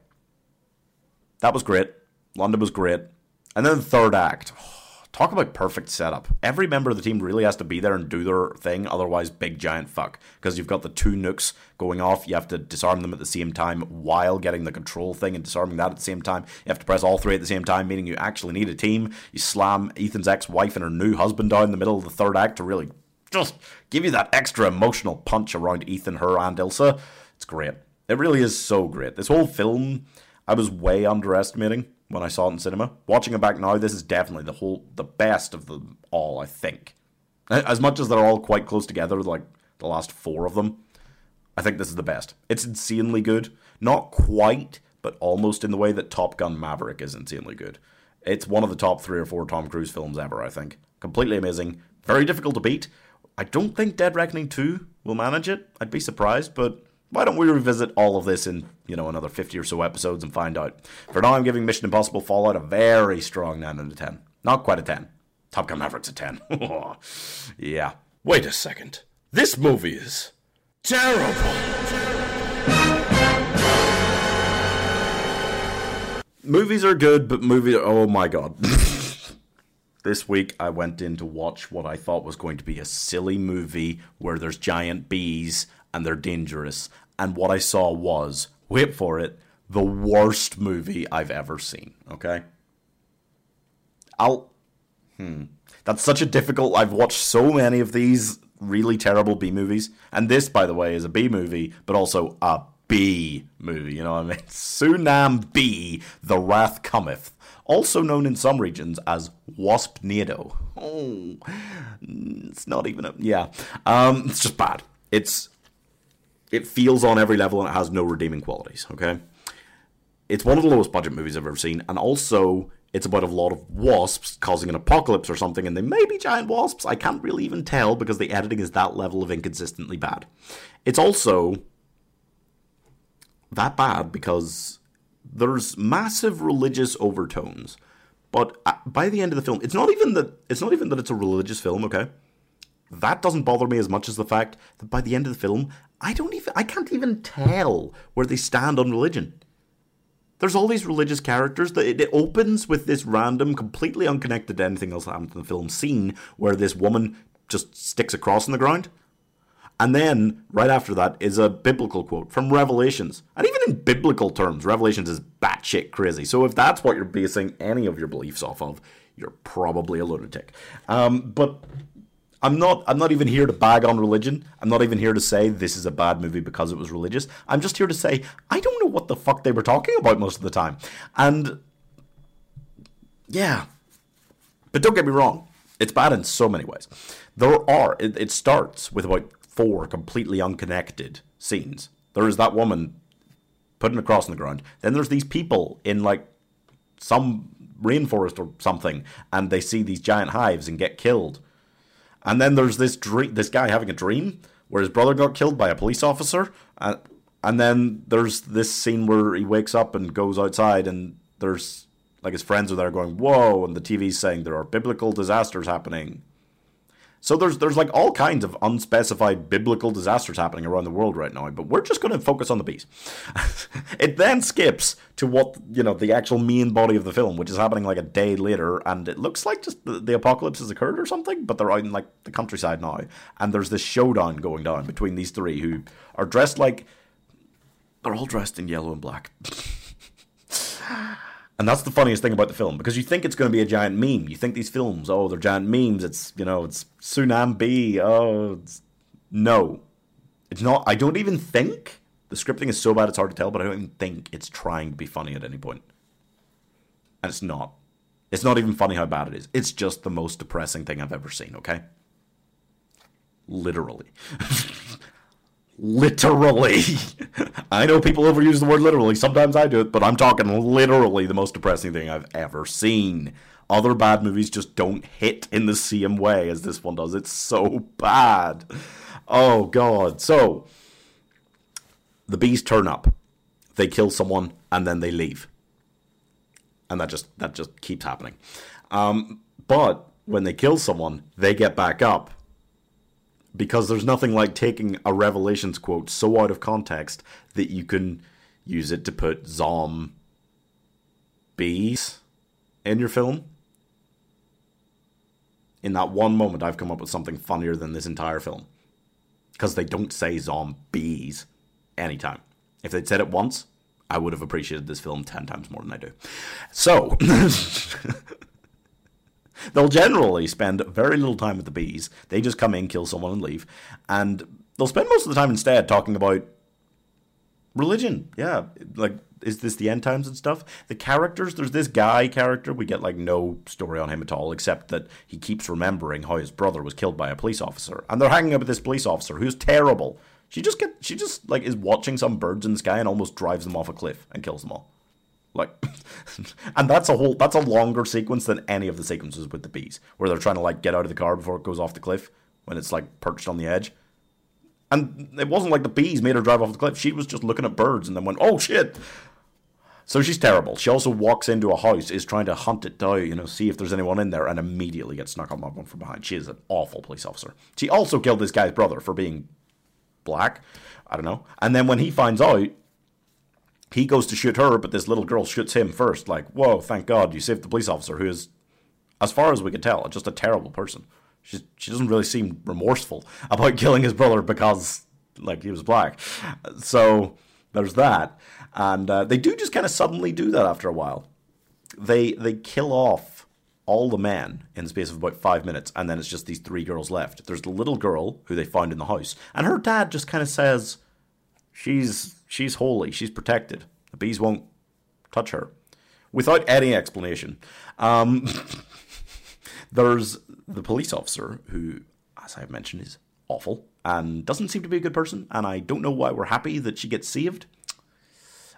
that was great. London was great. And then the third act. Talk about perfect setup. Every member of the team really has to be there and do their thing, otherwise, big giant fuck. Because you've got the two nukes going off, you have to disarm them at the same time while getting the control thing and disarming that at the same time. You have to press all three at the same time, meaning you actually need a team. You slam Ethan's ex wife and her new husband down in the middle of the third act to really just give you that extra emotional punch around Ethan, her, and Ilsa. It's great. It really is so great. This whole film, I was way underestimating when I saw it in cinema. Watching it back now, this is definitely the whole, the best of them all. I think, as much as they're all quite close together, like the last four of them, I think this is the best. It's insanely good. Not quite, but almost in the way that Top Gun Maverick is insanely good. It's one of the top three or four Tom Cruise films ever, I think. Completely amazing. Very difficult to beat. I don't think Dead Reckoning 2 will manage it. I'd be surprised, but why don't we revisit all of this in, you know, another 50 or so episodes and find out? For now, I'm giving Mission Impossible Fallout a very strong 9 out of 10. Not quite a 10. Top Gun Maverick's a 10. yeah. Wait a second. This movie is terrible. Movies are good, but movies. Oh my god. this week I went in to watch what I thought was going to be a silly movie where there's giant bees and they're dangerous. And what I saw was, wait for it, the worst movie I've ever seen. Okay? I'll. Hmm. That's such a difficult. I've watched so many of these really terrible B movies. And this, by the way, is a B movie, but also a B movie. You know what I mean? Tsunambee, The Wrath Cometh. Also known in some regions as Waspnado. Oh, it's not even a. Yeah. Um, it's just bad. It's. It feels on every level and it has no redeeming qualities, okay? It's one of the lowest budget movies I've ever seen, and also it's about a lot of wasps causing an apocalypse or something, and they may be giant wasps. I can't really even tell because the editing is that level of inconsistently bad. It's also that bad because there's massive religious overtones, but uh, by the end of the film, it's not even that it's not even that it's a religious film. Okay, that doesn't bother me as much as the fact that by the end of the film, I don't even I can't even tell where they stand on religion. There's all these religious characters that it, opens with this random, completely unconnected to anything else that happened in the film scene where this woman just sticks a cross in the ground. And then, right after that, is a biblical quote from Revelations. And even in biblical terms, Revelations is batshit crazy. So if that's what you're basing any of your beliefs off of, you're probably a lunatic. Um, but I'm not I'm not even here to bag on religion. I'm not even here to say this is a bad movie because it was religious. I'm just here to say I don't know what the fuck they were talking about most of the time. And yeah. But don't get me wrong. It's bad in so many ways. There are it, it starts with about four completely unconnected scenes. There is that woman putting a cross on the ground. Then there's these people in like some rainforest or something and they see these giant hives and get killed and then there's this dream, this guy having a dream where his brother got killed by a police officer. And, and then there's this scene where he wakes up and goes outside, and there's like his friends are there going, "Whoa!" and the TV's saying there are biblical disasters happening. So there's there's like all kinds of unspecified biblical disasters happening around the world right now, but we're just going to focus on the bees. it then skips to what you know the actual main body of the film, which is happening like a day later, and it looks like just the, the apocalypse has occurred or something, but they're out in like the countryside now, and there's this showdown going down between these three who are dressed like they're all dressed in yellow and black. And that's the funniest thing about the film because you think it's going to be a giant meme. You think these films, oh, they're giant memes. It's you know, it's Tsunambee. Oh, no, it's not. I don't even think the scripting is so bad it's hard to tell. But I don't even think it's trying to be funny at any point, and it's not. It's not even funny how bad it is. It's just the most depressing thing I've ever seen. Okay, literally. literally. I know people overuse the word literally. Sometimes I do it, but I'm talking literally the most depressing thing I've ever seen. Other bad movies just don't hit in the same way as this one does. It's so bad. Oh, God. So, the bees turn up, they kill someone, and then they leave. And that just that just keeps happening. Um, but when they kill someone, they get back up because there's nothing like taking a Revelations quote so out of context that you can use it to put zombies in your film. In that one moment, I've come up with something funnier than this entire film. Because they don't say zombies anytime. If they'd said it once, I would have appreciated this film 10 times more than I do. So, They'll generally spend very little time with the bees. They just come in, kill someone, and leave. And they'll spend most of the time instead talking about religion. Yeah, like is this the end times and stuff? The characters, there's this guy character. We get like no story on him at all, except that he keeps remembering how his brother was killed by a police officer, and they're hanging out with this police officer who's terrible. She just get she just like is watching some birds in the sky and almost drives them off a cliff and kills them all. Like, and that's a whole that's a longer sequence than any of the sequences with the bees, where they're trying to like get out of the car before it goes off the cliff when it's like perched on the edge. And it wasn't like the bees made her drive off the cliff. She was just looking at birds and then went, "Oh shit!" So she's terrible. She also walks into a house, is trying to hunt it down, you know, see if there's anyone in there, and immediately gets snuck on that one from behind. She is an awful police officer. She also killed this guy's brother for being black. I don't know. And then when he finds out, he goes to shoot her, but this little girl shoots him first. Like, whoa, thank God you saved the police officer, who is, as far as we can tell, just a terrible person. She she doesn't really seem remorseful about killing his brother because like he was black. So there's that, and uh, they do just kind of suddenly do that after a while. They they kill off all the men in the space of about five minutes, and then it's just these three girls left. There's the little girl who they found in the house, and her dad just kind of says, "She's she's holy, she's protected. The bees won't touch her," without any explanation. Um, there's the police officer who, as I've mentioned, is awful and doesn't seem to be a good person, and I don't know why we're happy that she gets saved.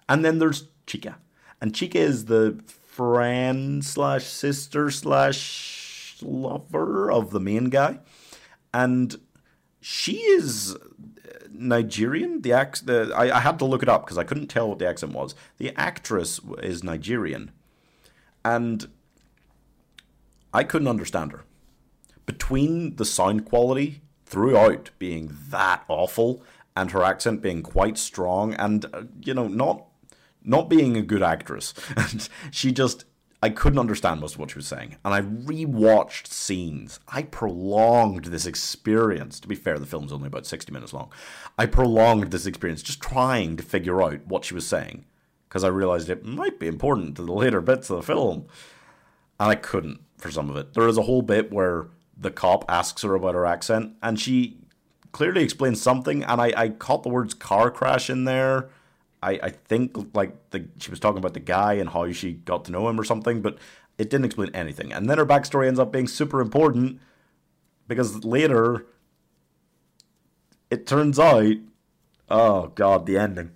And then there's Chica, and Chica is the friend slash sister slash lover of the main guy, and she is Nigerian. The act, the, I, I had to look it up because I couldn't tell what the accent was. The actress is Nigerian, and I couldn't understand her. Between the sound quality throughout being that awful and her accent being quite strong and uh, you know not not being a good actress she just I couldn't understand most of what she was saying and I rewatched scenes I prolonged this experience to be fair the film's only about 60 minutes long I prolonged this experience just trying to figure out what she was saying because I realized it might be important to the later bits of the film and I couldn't for some of it there is a whole bit where the cop asks her about her accent, and she clearly explains something. And I, I caught the words car crash in there. I, I think like the she was talking about the guy and how she got to know him or something, but it didn't explain anything. And then her backstory ends up being super important because later it turns out, oh god, the ending.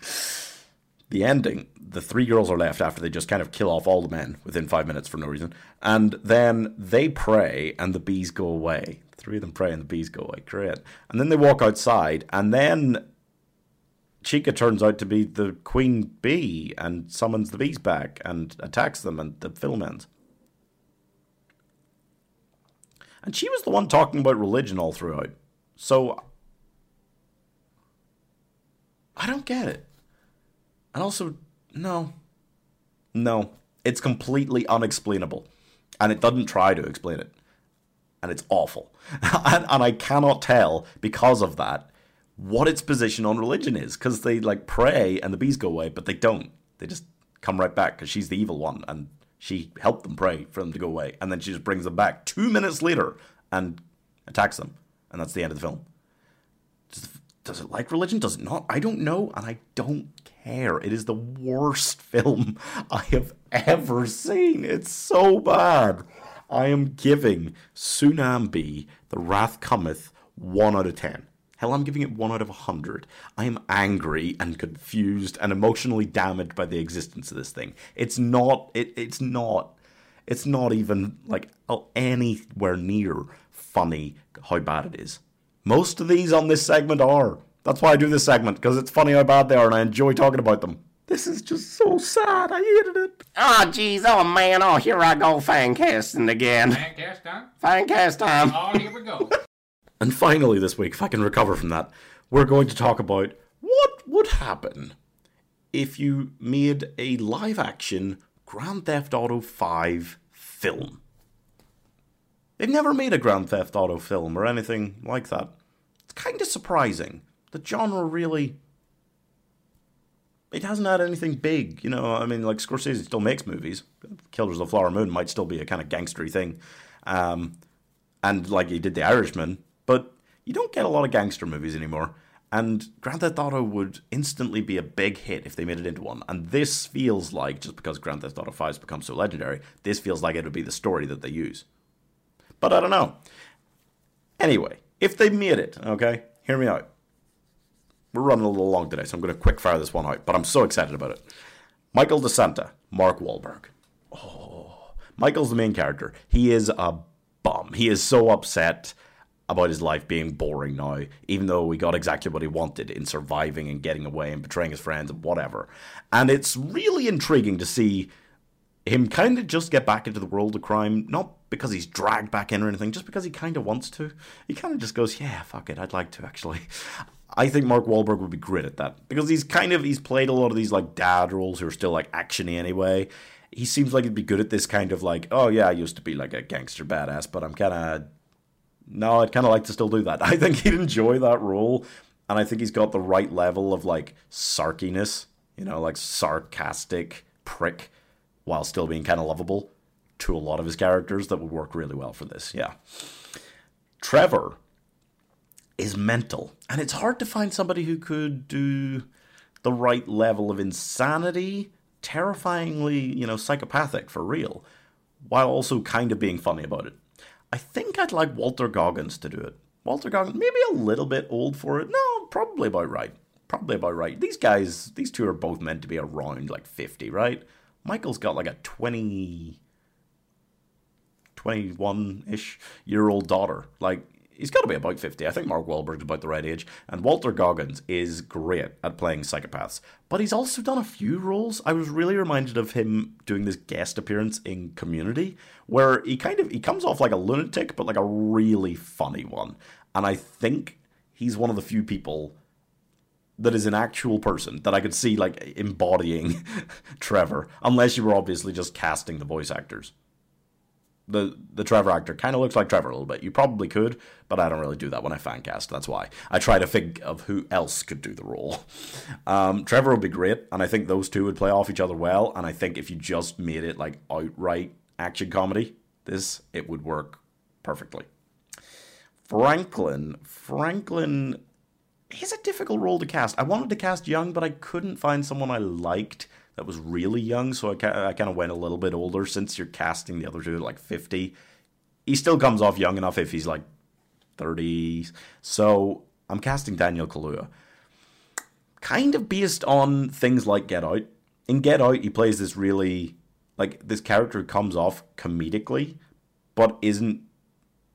The ending the three girls are left after they just kind of kill off all the men within five minutes for no reason. And then they pray and the bees go away. Three of them pray and the bees go away. Great. And then they walk outside and then Chica turns out to be the queen bee and summons the bees back and attacks them and the film ends. And she was the one talking about religion all throughout. So I don't get it. And also no. No. It's completely unexplainable. And it doesn't try to explain it. And it's awful. and, and I cannot tell, because of that, what its position on religion is. Because they, like, pray and the bees go away, but they don't. They just come right back because she's the evil one. And she helped them pray for them to go away. And then she just brings them back two minutes later and attacks them. And that's the end of the film. Does, does it like religion? Does it not? I don't know. And I don't care. It is the worst film I have ever seen. It's so bad. I am giving Tsunami, The Wrath Cometh, 1 out of 10. Hell, I'm giving it 1 out of 100. I am angry and confused and emotionally damaged by the existence of this thing. It's not, it, it's not, it's not even like anywhere near funny how bad it is. Most of these on this segment are. That's why I do this segment, because it's funny how bad they are and I enjoy talking about them. This is just so sad. I hated it. Oh, jeez. Oh, man. Oh, here I go fan casting again. Fan cast time? Fan cast time. Oh, here we go. and finally, this week, if I can recover from that, we're going to talk about what would happen if you made a live action Grand Theft Auto 5 film. They've never made a Grand Theft Auto film or anything like that. It's kind of surprising the genre really it hasn't had anything big, you know. I mean, like Scorsese still makes movies. Killers of the Flower Moon might still be a kind of gangstery thing, um, and like he did The Irishman, but you don't get a lot of gangster movies anymore. And Grand Theft Auto would instantly be a big hit if they made it into one. And this feels like, just because Grand Theft Auto 5 has become so legendary, this feels like it would be the story that they use. But I don't know. Anyway, if they made it, okay, hear me out. We're running a little long today, so I'm going to quick fire this one out, but I'm so excited about it. Michael De Santa, Mark Wahlberg. Oh, Michael's the main character. He is a bum. He is so upset about his life being boring now, even though he got exactly what he wanted in surviving and getting away and betraying his friends and whatever. And it's really intriguing to see him kind of just get back into the world of crime, not because he's dragged back in or anything, just because he kind of wants to. He kind of just goes, yeah, fuck it, I'd like to actually. I think Mark Wahlberg would be great at that because he's kind of he's played a lot of these like dad roles who are still like actiony anyway. He seems like he'd be good at this kind of like, oh yeah, I used to be like a gangster badass, but I'm kind of no, I'd kind of like to still do that. I think he'd enjoy that role, and I think he's got the right level of like sarkiness, you know, like sarcastic prick, while still being kind of lovable to a lot of his characters that would work really well for this. Yeah. Trevor is mental, and it's hard to find somebody who could do the right level of insanity, terrifyingly, you know, psychopathic for real, while also kind of being funny about it. I think I'd like Walton Goggins to do it. Walton Goggins, maybe a little bit old for it. No, probably about right. Probably about right. These guys, these two are both meant to be around like 50, right? Michael's got like a 20, 21 ish year old daughter. Like, he's got to be about 50. I think Mark Wahlberg's about the right age. And Walton Goggins is great at playing psychopaths. But he's also done a few roles. I was really reminded of him doing this guest appearance in Community, where he kind of he comes off like a lunatic, but like a really funny one. And I think he's one of the few people that is an actual person that I could see like embodying Trevor, unless you were obviously just casting the voice actors the the Trevor actor kind of looks like Trevor a little bit. You probably could, but I don't really do that when I fan cast. That's why I try to think of who else could do the role. Um, Trevor would be great, and I think those two would play off each other well. And I think if you just made it like outright action comedy, this it would work perfectly. Franklin, Franklin, he's a difficult role to cast. I wanted to cast young, but I couldn't find someone I liked that was really young, so I, I kind of went a little bit older since you're casting the other two like 50. He still comes off young enough if he's like 30. So I'm casting Daniel Kaluuya. Kind of based on things like Get Out. In Get Out, he plays this really, like, this character comes off comedically, but isn't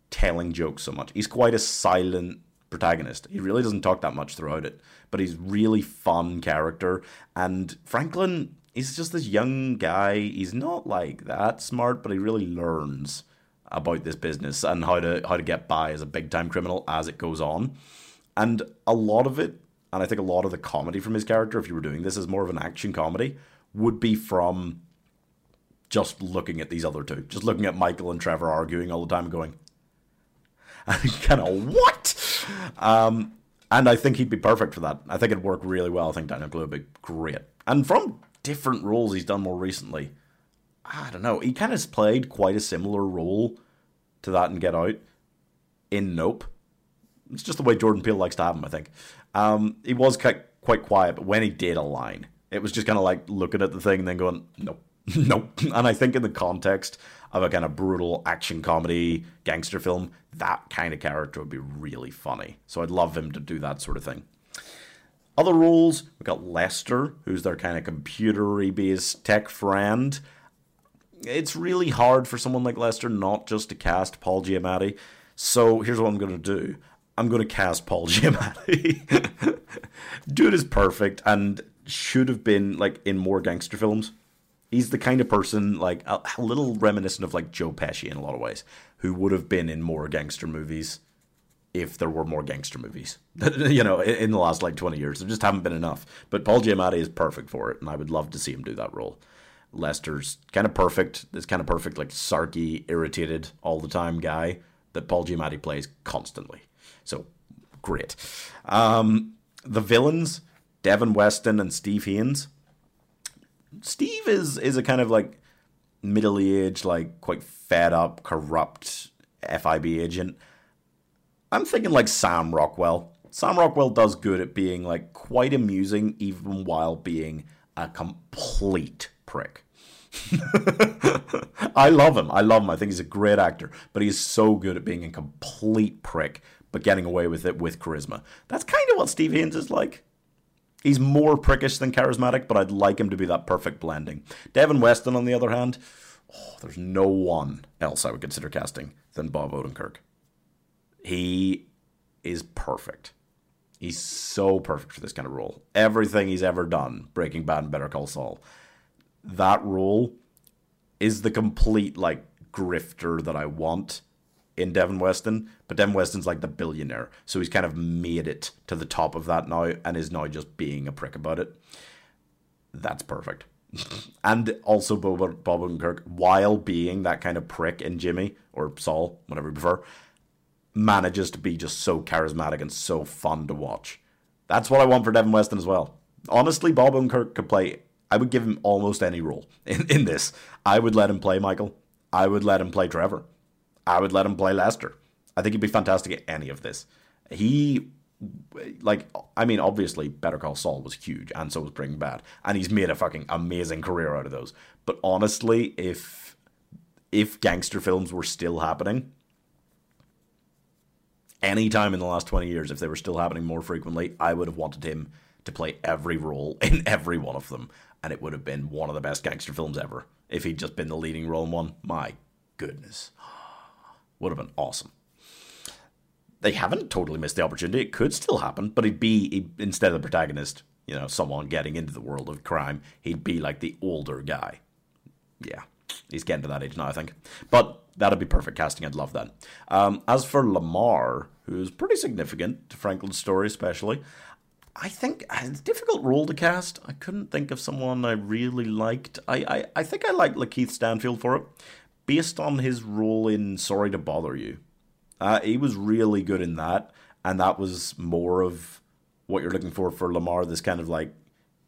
telling jokes so much. He's quite a silent protagonist. He really doesn't talk that much throughout it, but he's really fun character. And Franklin is just this young guy. He's not like that smart, but he really learns about this business and how to how to get by as a big time criminal as it goes on. And a lot of it, and I think a lot of the comedy from his character, if you were doing this as more of an action comedy, would be from just looking at these other two, just looking at Michael and Trevor arguing all the time, and going, kind of what? Um, and I think he'd be perfect for that. I think it'd work really well. I think Daniel Kaluuya would be great. And from different roles he's done more recently, I don't know. He kind of played quite a similar role to that in Get Out in Nope. It's just the way Jordan Peele likes to have him, I think. Um, he was quite, quite quiet, but when he did a line, it was just kind of like looking at the thing and then going, nope, nope. And I think in the context of a kind of brutal action comedy gangster film, that kind of character would be really funny. So I'd love him to do that sort of thing. Other roles, we've got Lester, who's their kind of computery based tech friend. It's really hard for someone like Lester not just to cast Paul Giamatti. So here's what I'm going to do. I'm going to cast Paul Giamatti. Dude is perfect and should have been like in more gangster films he's the kind of person like a, a, little reminiscent of like Joe Pesci in a lot of ways, who would have been in more gangster movies if there were more gangster movies. you know, in, in, the last like twenty years, there just haven't been enough. But Paul Giamatti is perfect for it, and I would love to see him do that role. Lester's kind of perfect. This kind of perfect, like sarky, irritated all the time guy that Paul Giamatti plays constantly. So great. Um, the villains, Devin Weston and Steve Haines Steve is is a kind of like middle aged, like quite fed up, corrupt FIB agent. I'm thinking like Sam Rockwell. Sam Rockwell does good at being like quite amusing, even while being a complete prick. I love him. I love him. I think he's a great actor, but he's so good at being a complete prick, but getting away with it with charisma. That's kind of what Steve Haines is like. He's more prickish than charismatic, but I'd like him to be that perfect blending. Devin Weston, on the other hand, oh, there's no one else I would consider casting than Bob Odenkirk. He is perfect. He's so perfect for this kind of role. Everything he's ever done, Breaking Bad and Better Call Saul, that role is the complete like grifter that I want in Devin Weston, but Devin Weston's like the billionaire, so he's kind of made it to the top of that now and is now just being a prick about it. That's perfect. and also Bob, Bob Odenkirk, while being that kind of prick in Jimmy or Saul, whatever you prefer, manages to be just so charismatic and so fun to watch. That's what I want for Devin Weston as well. Honestly, Bob Odenkirk could play. I would give him almost any role in, in this. I would let him play Michael. I would let him play Trevor. I would let him play Lester. I think he'd be fantastic at any of this. He, like, I mean, obviously, Better Call Saul was huge, and so was Breaking Bad, and he's made a fucking amazing career out of those. But honestly, if if gangster films were still happening, any time in the last 20 years, if they were still happening more frequently, I would have wanted him to play every role in every one of them. And it would have been one of the best gangster films ever. If he'd just been the leading role in one, my goodness. Would have been awesome. They haven't totally missed the opportunity. It could still happen, but he'd be, instead of the protagonist, you know, someone getting into the world of crime, he'd be like the older guy. Yeah, he's getting to that age now, I think. But that'd be perfect casting. I'd love that. Um, as for Lamar, who's pretty significant to Franklin's story, especially, I think it's a difficult role to cast. I couldn't think of someone I really liked. I, I, I think I like Lakeith Stanfield for it, based on his role in Sorry to Bother You. Uh, he was really good in that, and that was more of what you're looking for for Lamar. This kind of like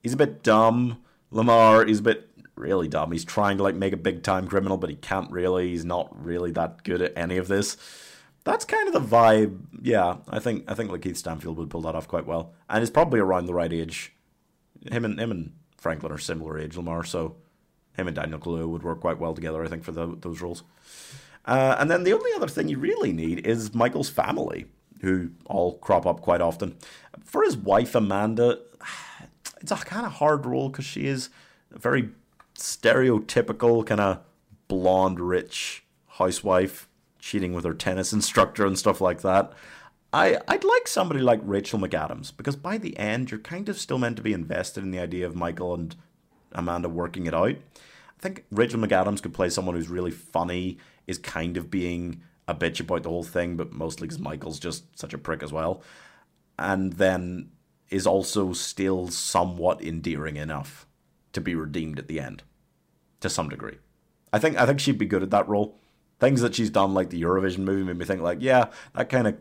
he's a bit dumb. Lamar, he's a bit really dumb. He's trying to like make a big time criminal, but he can't really. He's not really that good at any of this. That's kind of the vibe. Yeah, I think I think Lakeith Stanfield would pull that off quite well, and he's probably around the right age. Him and him and Franklin are similar age, Lamar, so him and Daniel Kaluuya would work quite well together. I think for the, those roles. Uh, and then the only other thing you really need is Michael's family, who all crop up quite often. For his wife Amanda, it's a kind of hard role because she is a very stereotypical kind of blonde, rich housewife cheating with her tennis instructor and stuff like that. I, I'd like somebody like Rachel McAdams because by the end you're kind of still meant to be invested in the idea of Michael and Amanda working it out. I think Rachel McAdams could play someone who's really funny, is kind of being a bitch about the whole thing, but mostly because Michael's just such a prick as well. And then is also still somewhat endearing enough to be redeemed at the end, to some degree. I think I think she'd be good at that role. Things that she's done, like the Eurovision movie, made me think like, yeah, that kind of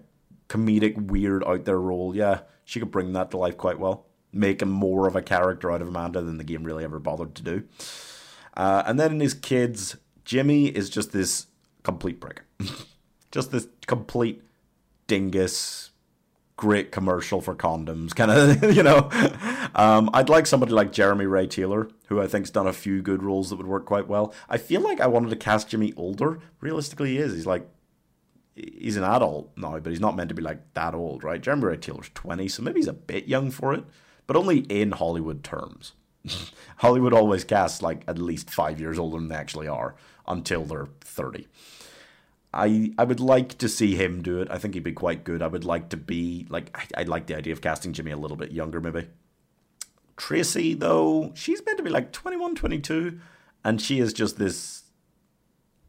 comedic, weird, out there role. Yeah, she could bring that to life quite well. Make him more of a character out of Amanda than the game really ever bothered to do. Uh, and then in his kids, Jimmy is just this complete prick, just this complete dingus, great commercial for condoms, kind of, you know. Um, I'd like somebody like Jeremy Ray Taylor, who I think's done a few good roles that would work quite well. I feel like I wanted to cast Jimmy older. Realistically, he is. He's like, he's an adult now, but he's not meant to be like that old, right? Jeremy Ray Taylor's 20, so maybe he's a bit young for it, but only in Hollywood terms. Hollywood always casts like at least five years older than they actually are until they're 30. I I would like to see him do it. I think he'd be quite good. I would like to be like I, I like the idea of casting Jimmy a little bit younger, maybe. Tracy though, she's meant to be like 21, 22, and she is just this.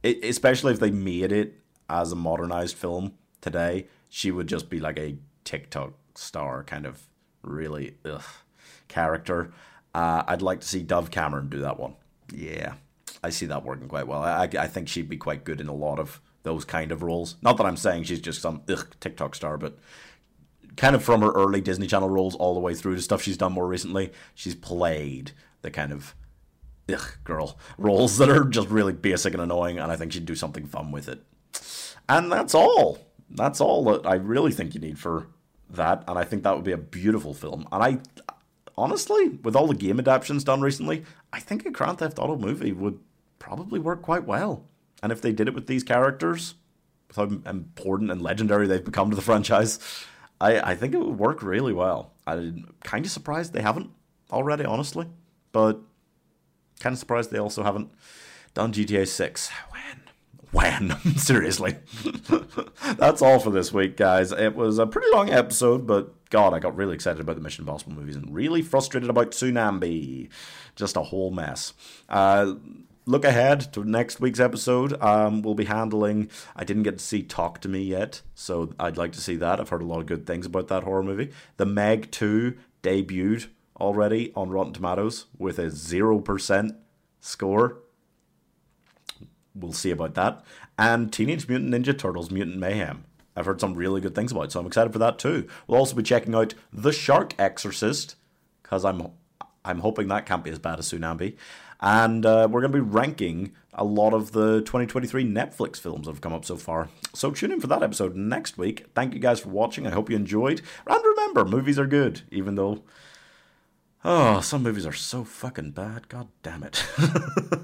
Especially if they made it as a modernized film today, she would just be like a TikTok star kind of really ugh, character. Uh, I'd like to see Dove Cameron do that one. Yeah, I see that working quite well. I, I think she'd be quite good in a lot of those kind of roles. Not that I'm saying she's just some ugh, TikTok star, but kind of from her early Disney Channel roles all the way through to stuff she's done more recently, she's played the kind of ugh, girl roles that are just really basic and annoying, and I think she'd do something fun with it. And that's all. That's all that I really think you need for that, and I think that would be a beautiful film. And I honestly, with all the game adaptations done recently, I think a Grand Theft Auto movie would probably work quite well. And if they did it with these characters, with how important and legendary they've become to the franchise, I, I think it would work really well. I'm kind of surprised they haven't already, honestly, but kind of surprised they also haven't done GTA 6. When? Seriously. That's all for this week, guys. It was a pretty long episode, but God, I got really excited about the Mission Impossible movies and really frustrated about Tsunambee. Just a whole mess. Uh, look ahead to next week's episode. Um, we'll be handling. I didn't get to see Talk to Me yet, so I'd like to see that. I've heard a lot of good things about that horror movie. The Meg 2 debuted already on Rotten Tomatoes with a 0% score. We'll see about that. And Teenage Mutant Ninja Turtles Mutant Mayhem. I've heard some really good things about so I'm excited for that too. We'll also be checking out The Shark Exorcist, because I'm I'm hoping that can't be as bad as Tsunambee. And uh, we're going to be ranking a lot of the 2023 Netflix films that have come up so far. So tune in for that episode next week. Thank you guys for watching. I hope you enjoyed. And remember, movies are good, even though. Oh, some movies are so fucking bad. God damn it.